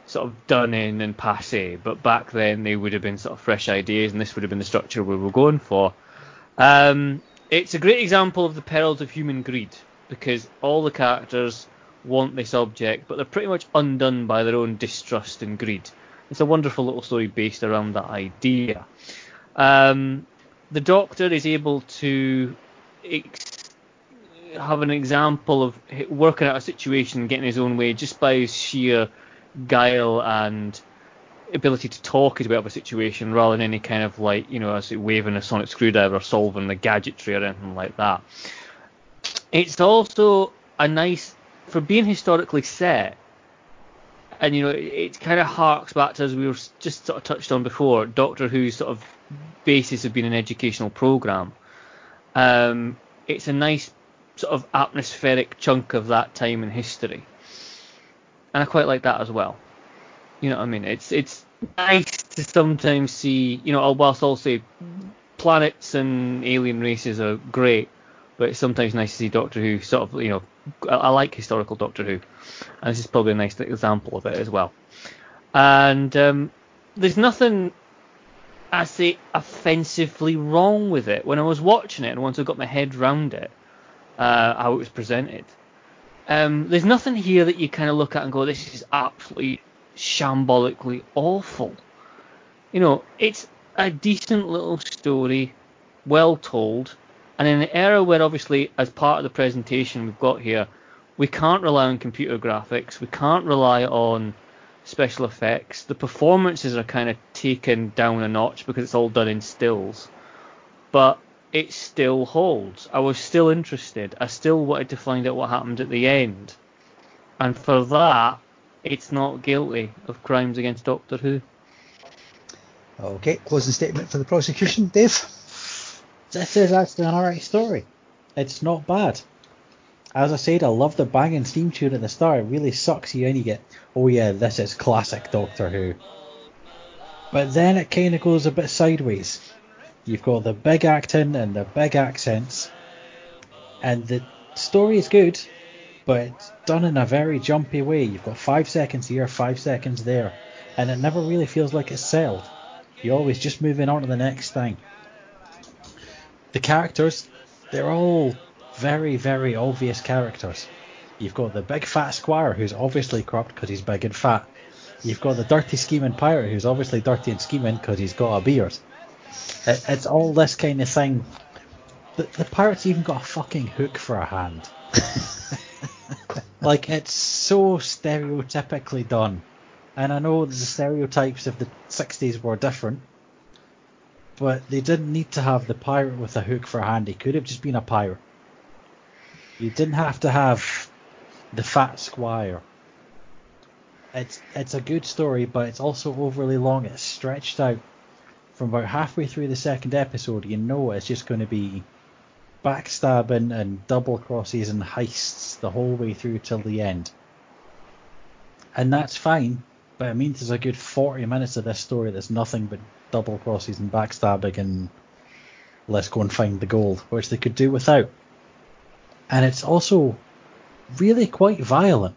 sort of done in and passe, but back then they would have been sort of fresh ideas, and this would have been the structure we were going for. Um, it's a great example of the perils of human greed because all the characters want this object, but they're pretty much undone by their own distrust and greed. It's a wonderful little story based around that idea. Um, the Doctor is able to ex- have an example of working out a situation getting his own way just by his sheer guile and ability to talk his way out of a situation rather than any kind of like, you know, as it waving a sonic screwdriver or solving the gadgetry or anything like that. It's also a nice, for being historically set, and you know it, it kind of harks back to as we were just sort of touched on before, Doctor Who's sort of basis of being an educational program. Um, it's a nice sort of atmospheric chunk of that time in history, and I quite like that as well. You know what I mean? It's it's nice to sometimes see, you know, whilst I'll say planets and alien races are great, but it's sometimes nice to see Doctor Who sort of, you know, I, I like historical Doctor Who, and this is probably a nice example of it as well. And um, there's nothing, I say, offensively wrong with it. When I was watching it and once I got my head round it, uh, how it was presented, um, there's nothing here that you kind of look at and go, this is absolutely shambolically awful. You know, it's a decent little story, well told, and in an era where obviously, as part of the presentation we've got here, we can't rely on computer graphics, we can't rely on special effects. The performances are kind of taken down a notch because it's all done in stills, but it still holds. I was still interested. I still wanted to find out what happened at the end, and for that, it's not guilty of crimes against Doctor Who. Okay, closing statement for the prosecution, Dave. This is actually an alright story. It's not bad. As I said, I love the banging theme tune at the start. It really sucks you in. You get, oh yeah, this is classic Doctor Who. But then it kind of goes a bit sideways. You've got the big acting and the big accents, and the story is good, but it's done in a very jumpy way. You've got five seconds here, five seconds there, and it never really feels like it's settled. You're always just moving on to the next thing. The characters, they're all very, very obvious characters. You've got the big fat squire who's obviously corrupt because he's big and fat. You've got the dirty scheming pirate who's obviously dirty and scheming because he's got a beard. It, it's all this kind of thing. The, the pirate's even got a fucking hook for a hand. *laughs* like it's so stereotypically done. And I know the stereotypes of the 60s were different, but they didn't need to have the pirate with a hook for a hand. He could have just been a pirate. You didn't have to have the fat squire. It's it's a good story, but it's also overly long. It's stretched out. From about halfway through the second episode, you know it's just going to be backstabbing and double crosses and heists the whole way through till the end. And that's fine, but it means there's a good 40 minutes of this story that's nothing but double crosses and backstabbing and let's go and find the gold, which they could do without. And it's also really quite violent.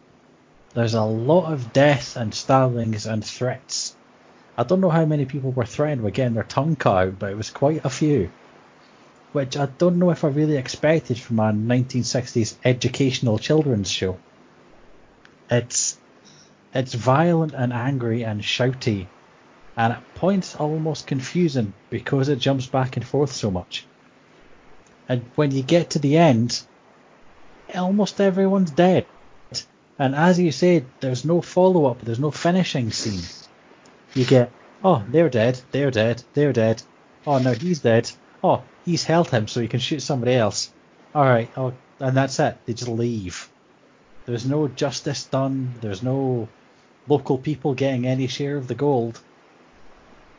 There's a lot of death and stabbings and threats. I don't know how many people were threatened with getting their tongue cut out, but it was quite a few. Which I don't know if I really expected from a 1960s educational children's show. It's it's violent and angry and shouty, and at points almost confusing because it jumps back and forth so much. And when you get to the end, almost everyone's dead. And as you said, there's no follow up, there's no finishing scene. You get, oh, they're dead, they're dead, they're dead. Oh, no, he's dead. Oh, he's held him so he can shoot somebody else. Alright, oh, and that's it. They just leave. There's no justice done, there's no local people getting any share of the gold.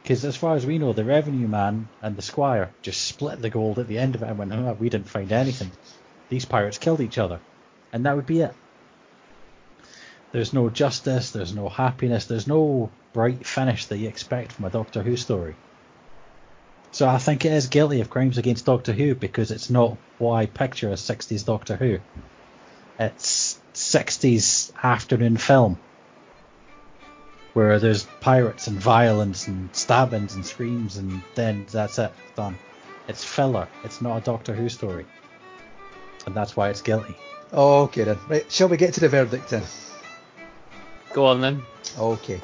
Because as far as we know, the revenue man and the squire just split the gold at the end of it and went, oh, we didn't find anything. These pirates killed each other. And that would be it. There's no justice, there's no happiness, there's no bright finish that you expect from a Doctor Who story. So I think it is guilty of crimes against Doctor Who because it's not what I picture as 60s Doctor Who. It's 60s afternoon film where there's pirates and violence and stabbings and screams and then that's it, done. It's filler. It's not a Doctor Who story. And that's why it's guilty. Okay then. Right, shall we get to the verdict then? Go on then. Okay.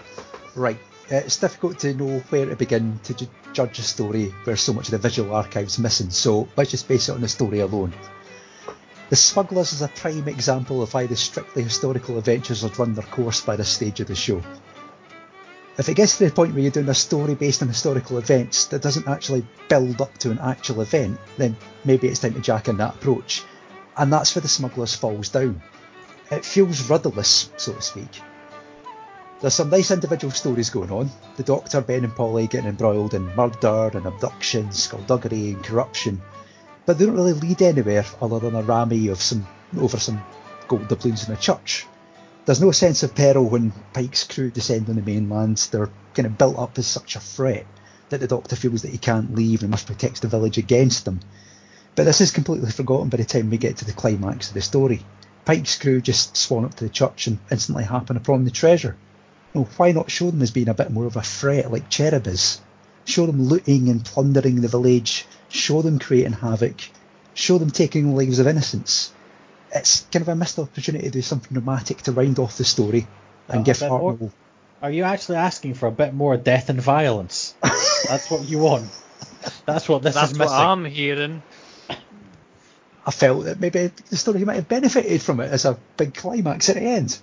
Right. Uh, it's difficult to know where to begin to ju- judge a story where so much of the visual archive's missing, so let's just base it on the story alone. The Smugglers is a prime example of why the strictly historical adventures had run their course by this stage of the show. If it gets to the point where you're doing a story based on historical events that doesn't actually build up to an actual event, then maybe it's time to jack in that approach. And that's where the Smugglers falls down. It feels rudderless, so to speak. There's some nice individual stories going on. The Doctor, Ben and Polly getting embroiled in murder and abduction, skullduggery and corruption. But they don't really lead anywhere other than a rammy of some over some gold doubloons in a church. There's no sense of peril when Pike's crew descend on the mainland. They're kind of built up as such a threat that the Doctor feels that he can't leave and must protect the village against them. But this is completely forgotten by the time we get to the climax of the story. Pike's crew just swan up to the church and instantly happen upon the treasure. Well, why not show them as being a bit more of a threat like Cherub is? Show them looting and plundering the village, show them creating havoc, show them taking the lives of innocents. It's kind of a missed opportunity to do something dramatic to round off the story and Uh, give a bit more- Are you actually asking for a bit more death and violence? That's what you want. That's what this That's is what. I'm hearing. I felt that maybe the story might have benefited from it as a big climax at the end.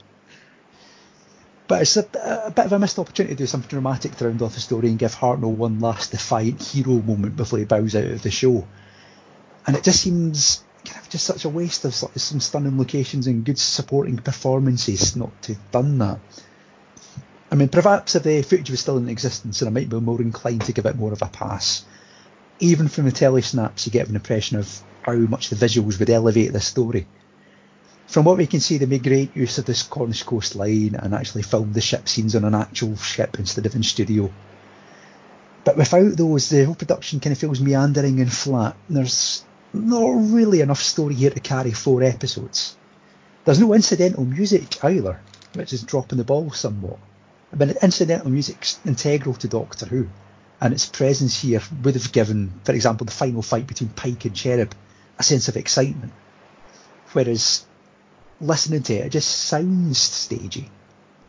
But it's a, a bit of a missed opportunity to do something dramatic to round off the story and give Hartnell one last defiant hero moment before he bows out of the show. And it just seems kind of just such a waste of some stunning locations and good supporting performances not to have done that. I mean, perhaps if the footage was still in existence, then I might be more inclined to give it more of a pass. Even from the telly snaps, you get an impression of how much the visuals would elevate this story. From what we can see, they made great use of this Cornish coastline and actually filmed the ship scenes on an actual ship instead of in studio. But without those, the whole production kind of feels meandering and flat. There's not really enough story here to carry four episodes. There's no incidental music either, which is dropping the ball somewhat. But incidental music's integral to Doctor Who, and its presence here would have given, for example, the final fight between Pike and Cherub a sense of excitement. Whereas listening to it, it just sounds stagey.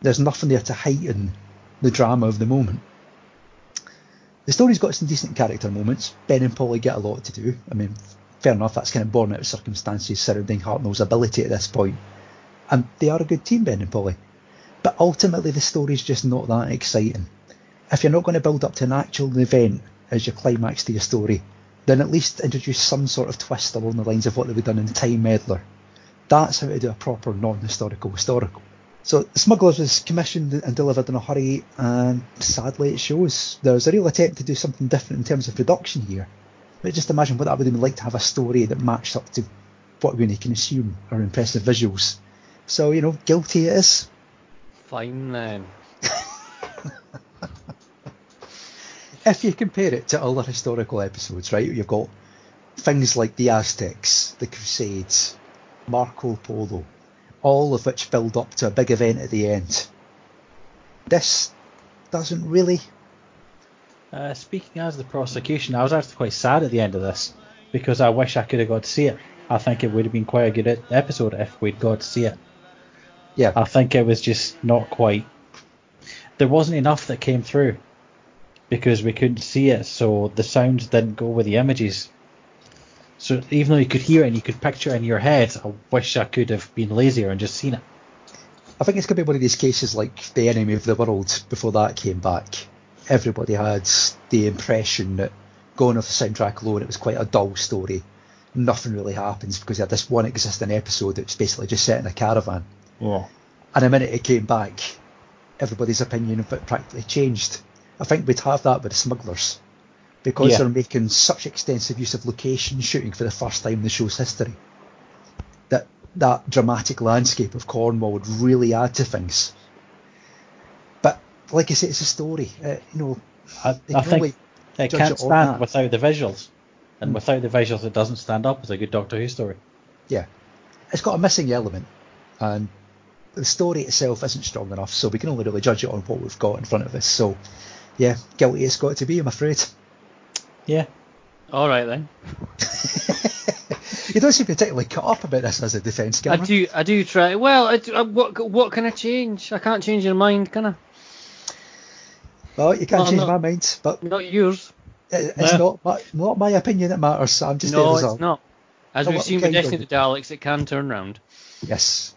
There's nothing there to heighten the drama of the moment. The story's got some decent character moments. Ben and Polly get a lot to do. I mean, fair enough, that's kind of born out of circumstances surrounding Hartnell's ability at this point. And they are a good team, Ben and Polly. But ultimately, the story's just not that exciting. If you're not going to build up to an actual event as your climax to your story, then at least introduce some sort of twist along the lines of what they've done in Time Meddler. That's how to do a proper non-historical historical. So Smugglers was commissioned and delivered in a hurry, and sadly it shows. There's a real attempt to do something different in terms of production here. But just imagine what that would have been like to have a story that matched up to what we can assume are impressive visuals. So, you know, guilty it is. Fine then. *laughs* if you compare it to other historical episodes, right, you've got things like the Aztecs, the Crusades, Marco Polo, all of which build up to a big event at the end. This doesn't really. Uh, speaking as the prosecution, I was actually quite sad at the end of this because I wish I could have got to see it. I think it would have been quite a good episode if we'd got to see it. Yeah. I think it was just not quite. There wasn't enough that came through because we couldn't see it, so the sounds didn't go with the images. So even though you could hear it and you could picture it in your head, I wish I could have been lazier and just seen it. I think it's going to be one of these cases like The Enemy of the World before that came back. Everybody had the impression that going off the soundtrack alone, it was quite a dull story. Nothing really happens because you had this one existing episode that's basically just set in a caravan. Yeah. And the minute it came back, everybody's opinion of it practically changed. I think we'd have that with the smugglers. Because Yeah. they're making such extensive use of location shooting for the first time in the show's history. That that dramatic landscape of Cornwall would really add to things. But like I say, it's a story. Uh, you know, I, I think it can't it stand that. without the visuals, and Mm. without the visuals, it doesn't stand up as a good Doctor Who story. Yeah. It's got a missing element. And the story itself isn't strong enough, so we can only really judge it on what we've got in front of us. So, yeah, guilty it's got to be, I'm afraid. Yeah. All right then. *laughs* You don't seem particularly cut up about this as a defence, guy. I do. I do try. Well, I do, uh, what what can I change? I can't change your mind, can I? Well, you can't Well, change not- my mind, but Not yours. it- it's No. not my, not my opinion that matters. I'm just there no, as a, it's not. As a we've seen with Destiny of- of the Daleks, it can turn round. Yes.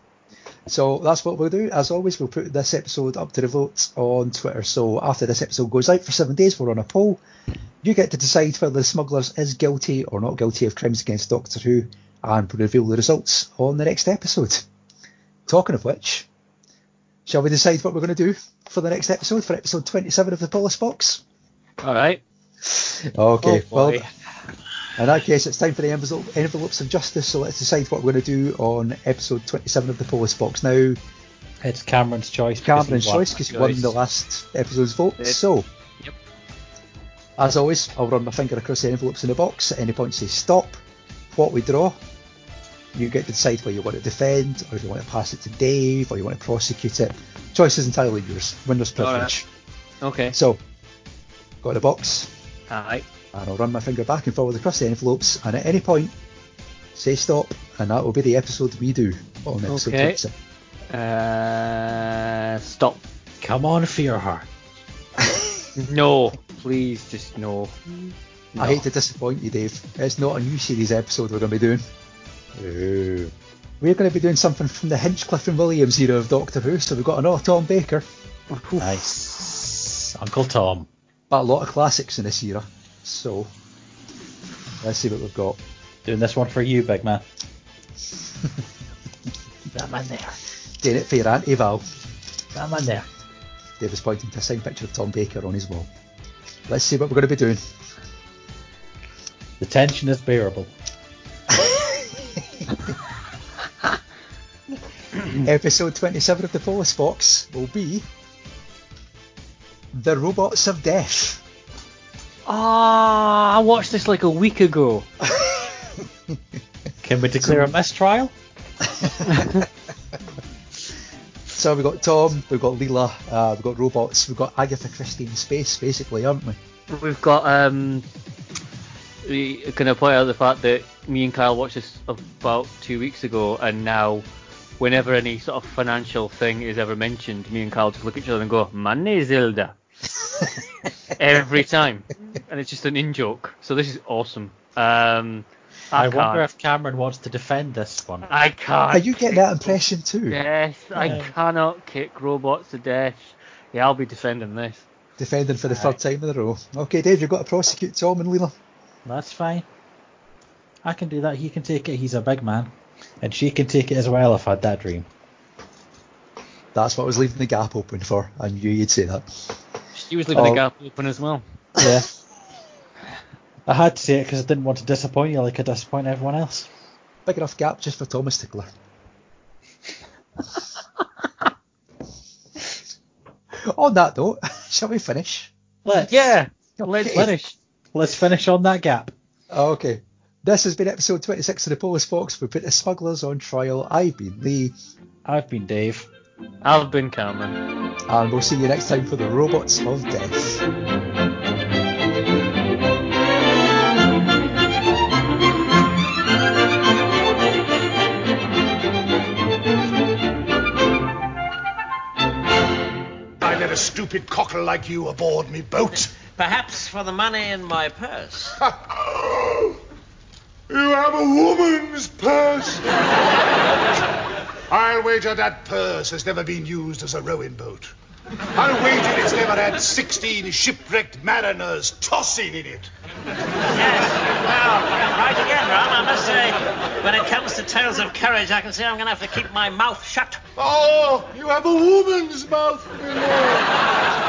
So that's what we'll do. As always, we'll put this episode up to the vote on Twitter. So after this episode goes out for seven days, we're on a poll. You get to decide whether the smugglers is guilty or not guilty of crimes against Doctor Who, and we'll reveal the results on the next episode. Talking of which, Shall we decide what we're going to do for the next episode, for episode 27 of the Police Box? All right. Okay, Oh, well. In that case, it's time for the envelopes of justice. So let's decide what we're going to do on episode 27 of the Police Box. Now, It's Cameron's choice. Cameron's choice because he won the last episode's vote. Yep. So, Yep. as always, I'll run my finger across the envelopes in the box. At any point, say stop. What we draw, you get to decide whether you want to defend, or if you want to pass it to Dave, or you want to prosecute it. Choice is entirely yours. Winner's All right. privilege. Okay. So, got the box, All right. And I'll run my finger back and forward across the envelopes, and at any point, say stop, and that will be the episode we do on episode Okay. 27. Uh, stop. Come on, fear her. *laughs* No, please, just no. I hate to disappoint you, Dave. It's not a new series episode we're going to be doing. Ooh. We're going to be doing something from the Hinchcliffe and Williams era of Doctor Who, so we've got another Tom Baker, Nice. Uncle Tom. but a lot of classics in this era. So, let's see what we've got. Doing this one for you, big man. *laughs* That man there. Doing it for your Auntie Val. That man there. Dave is pointing to a signed picture of Tom Baker on his wall. Let's see what we're going to be doing. The tension is bearable. *laughs* *laughs* Episode 27 of the Police Box will be The Robots of Death. Ah, I watched this like a week ago. *laughs* Can we declare a mistrial? *laughs* So we've got Tom, we've got Leela, uh, we've got robots, we've got Agatha Christie in space, basically, haven't we? We've got um. We can I point out the fact that me and Kyle watched this about two weeks ago, and now, whenever any sort of financial thing is ever mentioned, me and Kyle just look at each other and go, "Money, Zilda," *laughs* every time, and it's just an in joke. So this is awesome. Um, I, I, wonder if Cameron wants to defend this one. I can't. Are you getting that impression too? Yes, I cannot kick robots to death. Yeah, I'll be defending this. Defending for the third time in a row. Okay, Dave, you've got to prosecute Tom and Leela. That's fine. I can do that. He can take it. He's a big man. And she can take it as well if I had that dream. That's what I was leaving the gap open for. I knew you'd say that. She was leaving Oh. the gap open as well. Yeah. *laughs* I had to say it because I didn't want to disappoint you like I disappoint everyone else. Big enough gap just for Thomas Tickler. *laughs* On that note, *laughs* shall we finish? Let's, Yeah, let's finish. let's finish on that gap. Okay. This has been episode 26 of the Police Box. We put the smugglers on trial. I've been Lee, I've been Dave. I've been Cameron. and we'll see you next time for the Robots of Death. I let a stupid cockle like you aboard me boat. Perhaps for the money in my purse. *laughs* You have a woman's purse. *laughs* I'll wager that purse has never been used as a rowing boat. I'll wager it's never had 16 shipwrecked mariners tossing in it. Yes. Well, right again, Ron. I must say, when it comes to tales of courage, I can see I'm going to have to keep my mouth shut. Oh, you have a woman's mouth, my lord.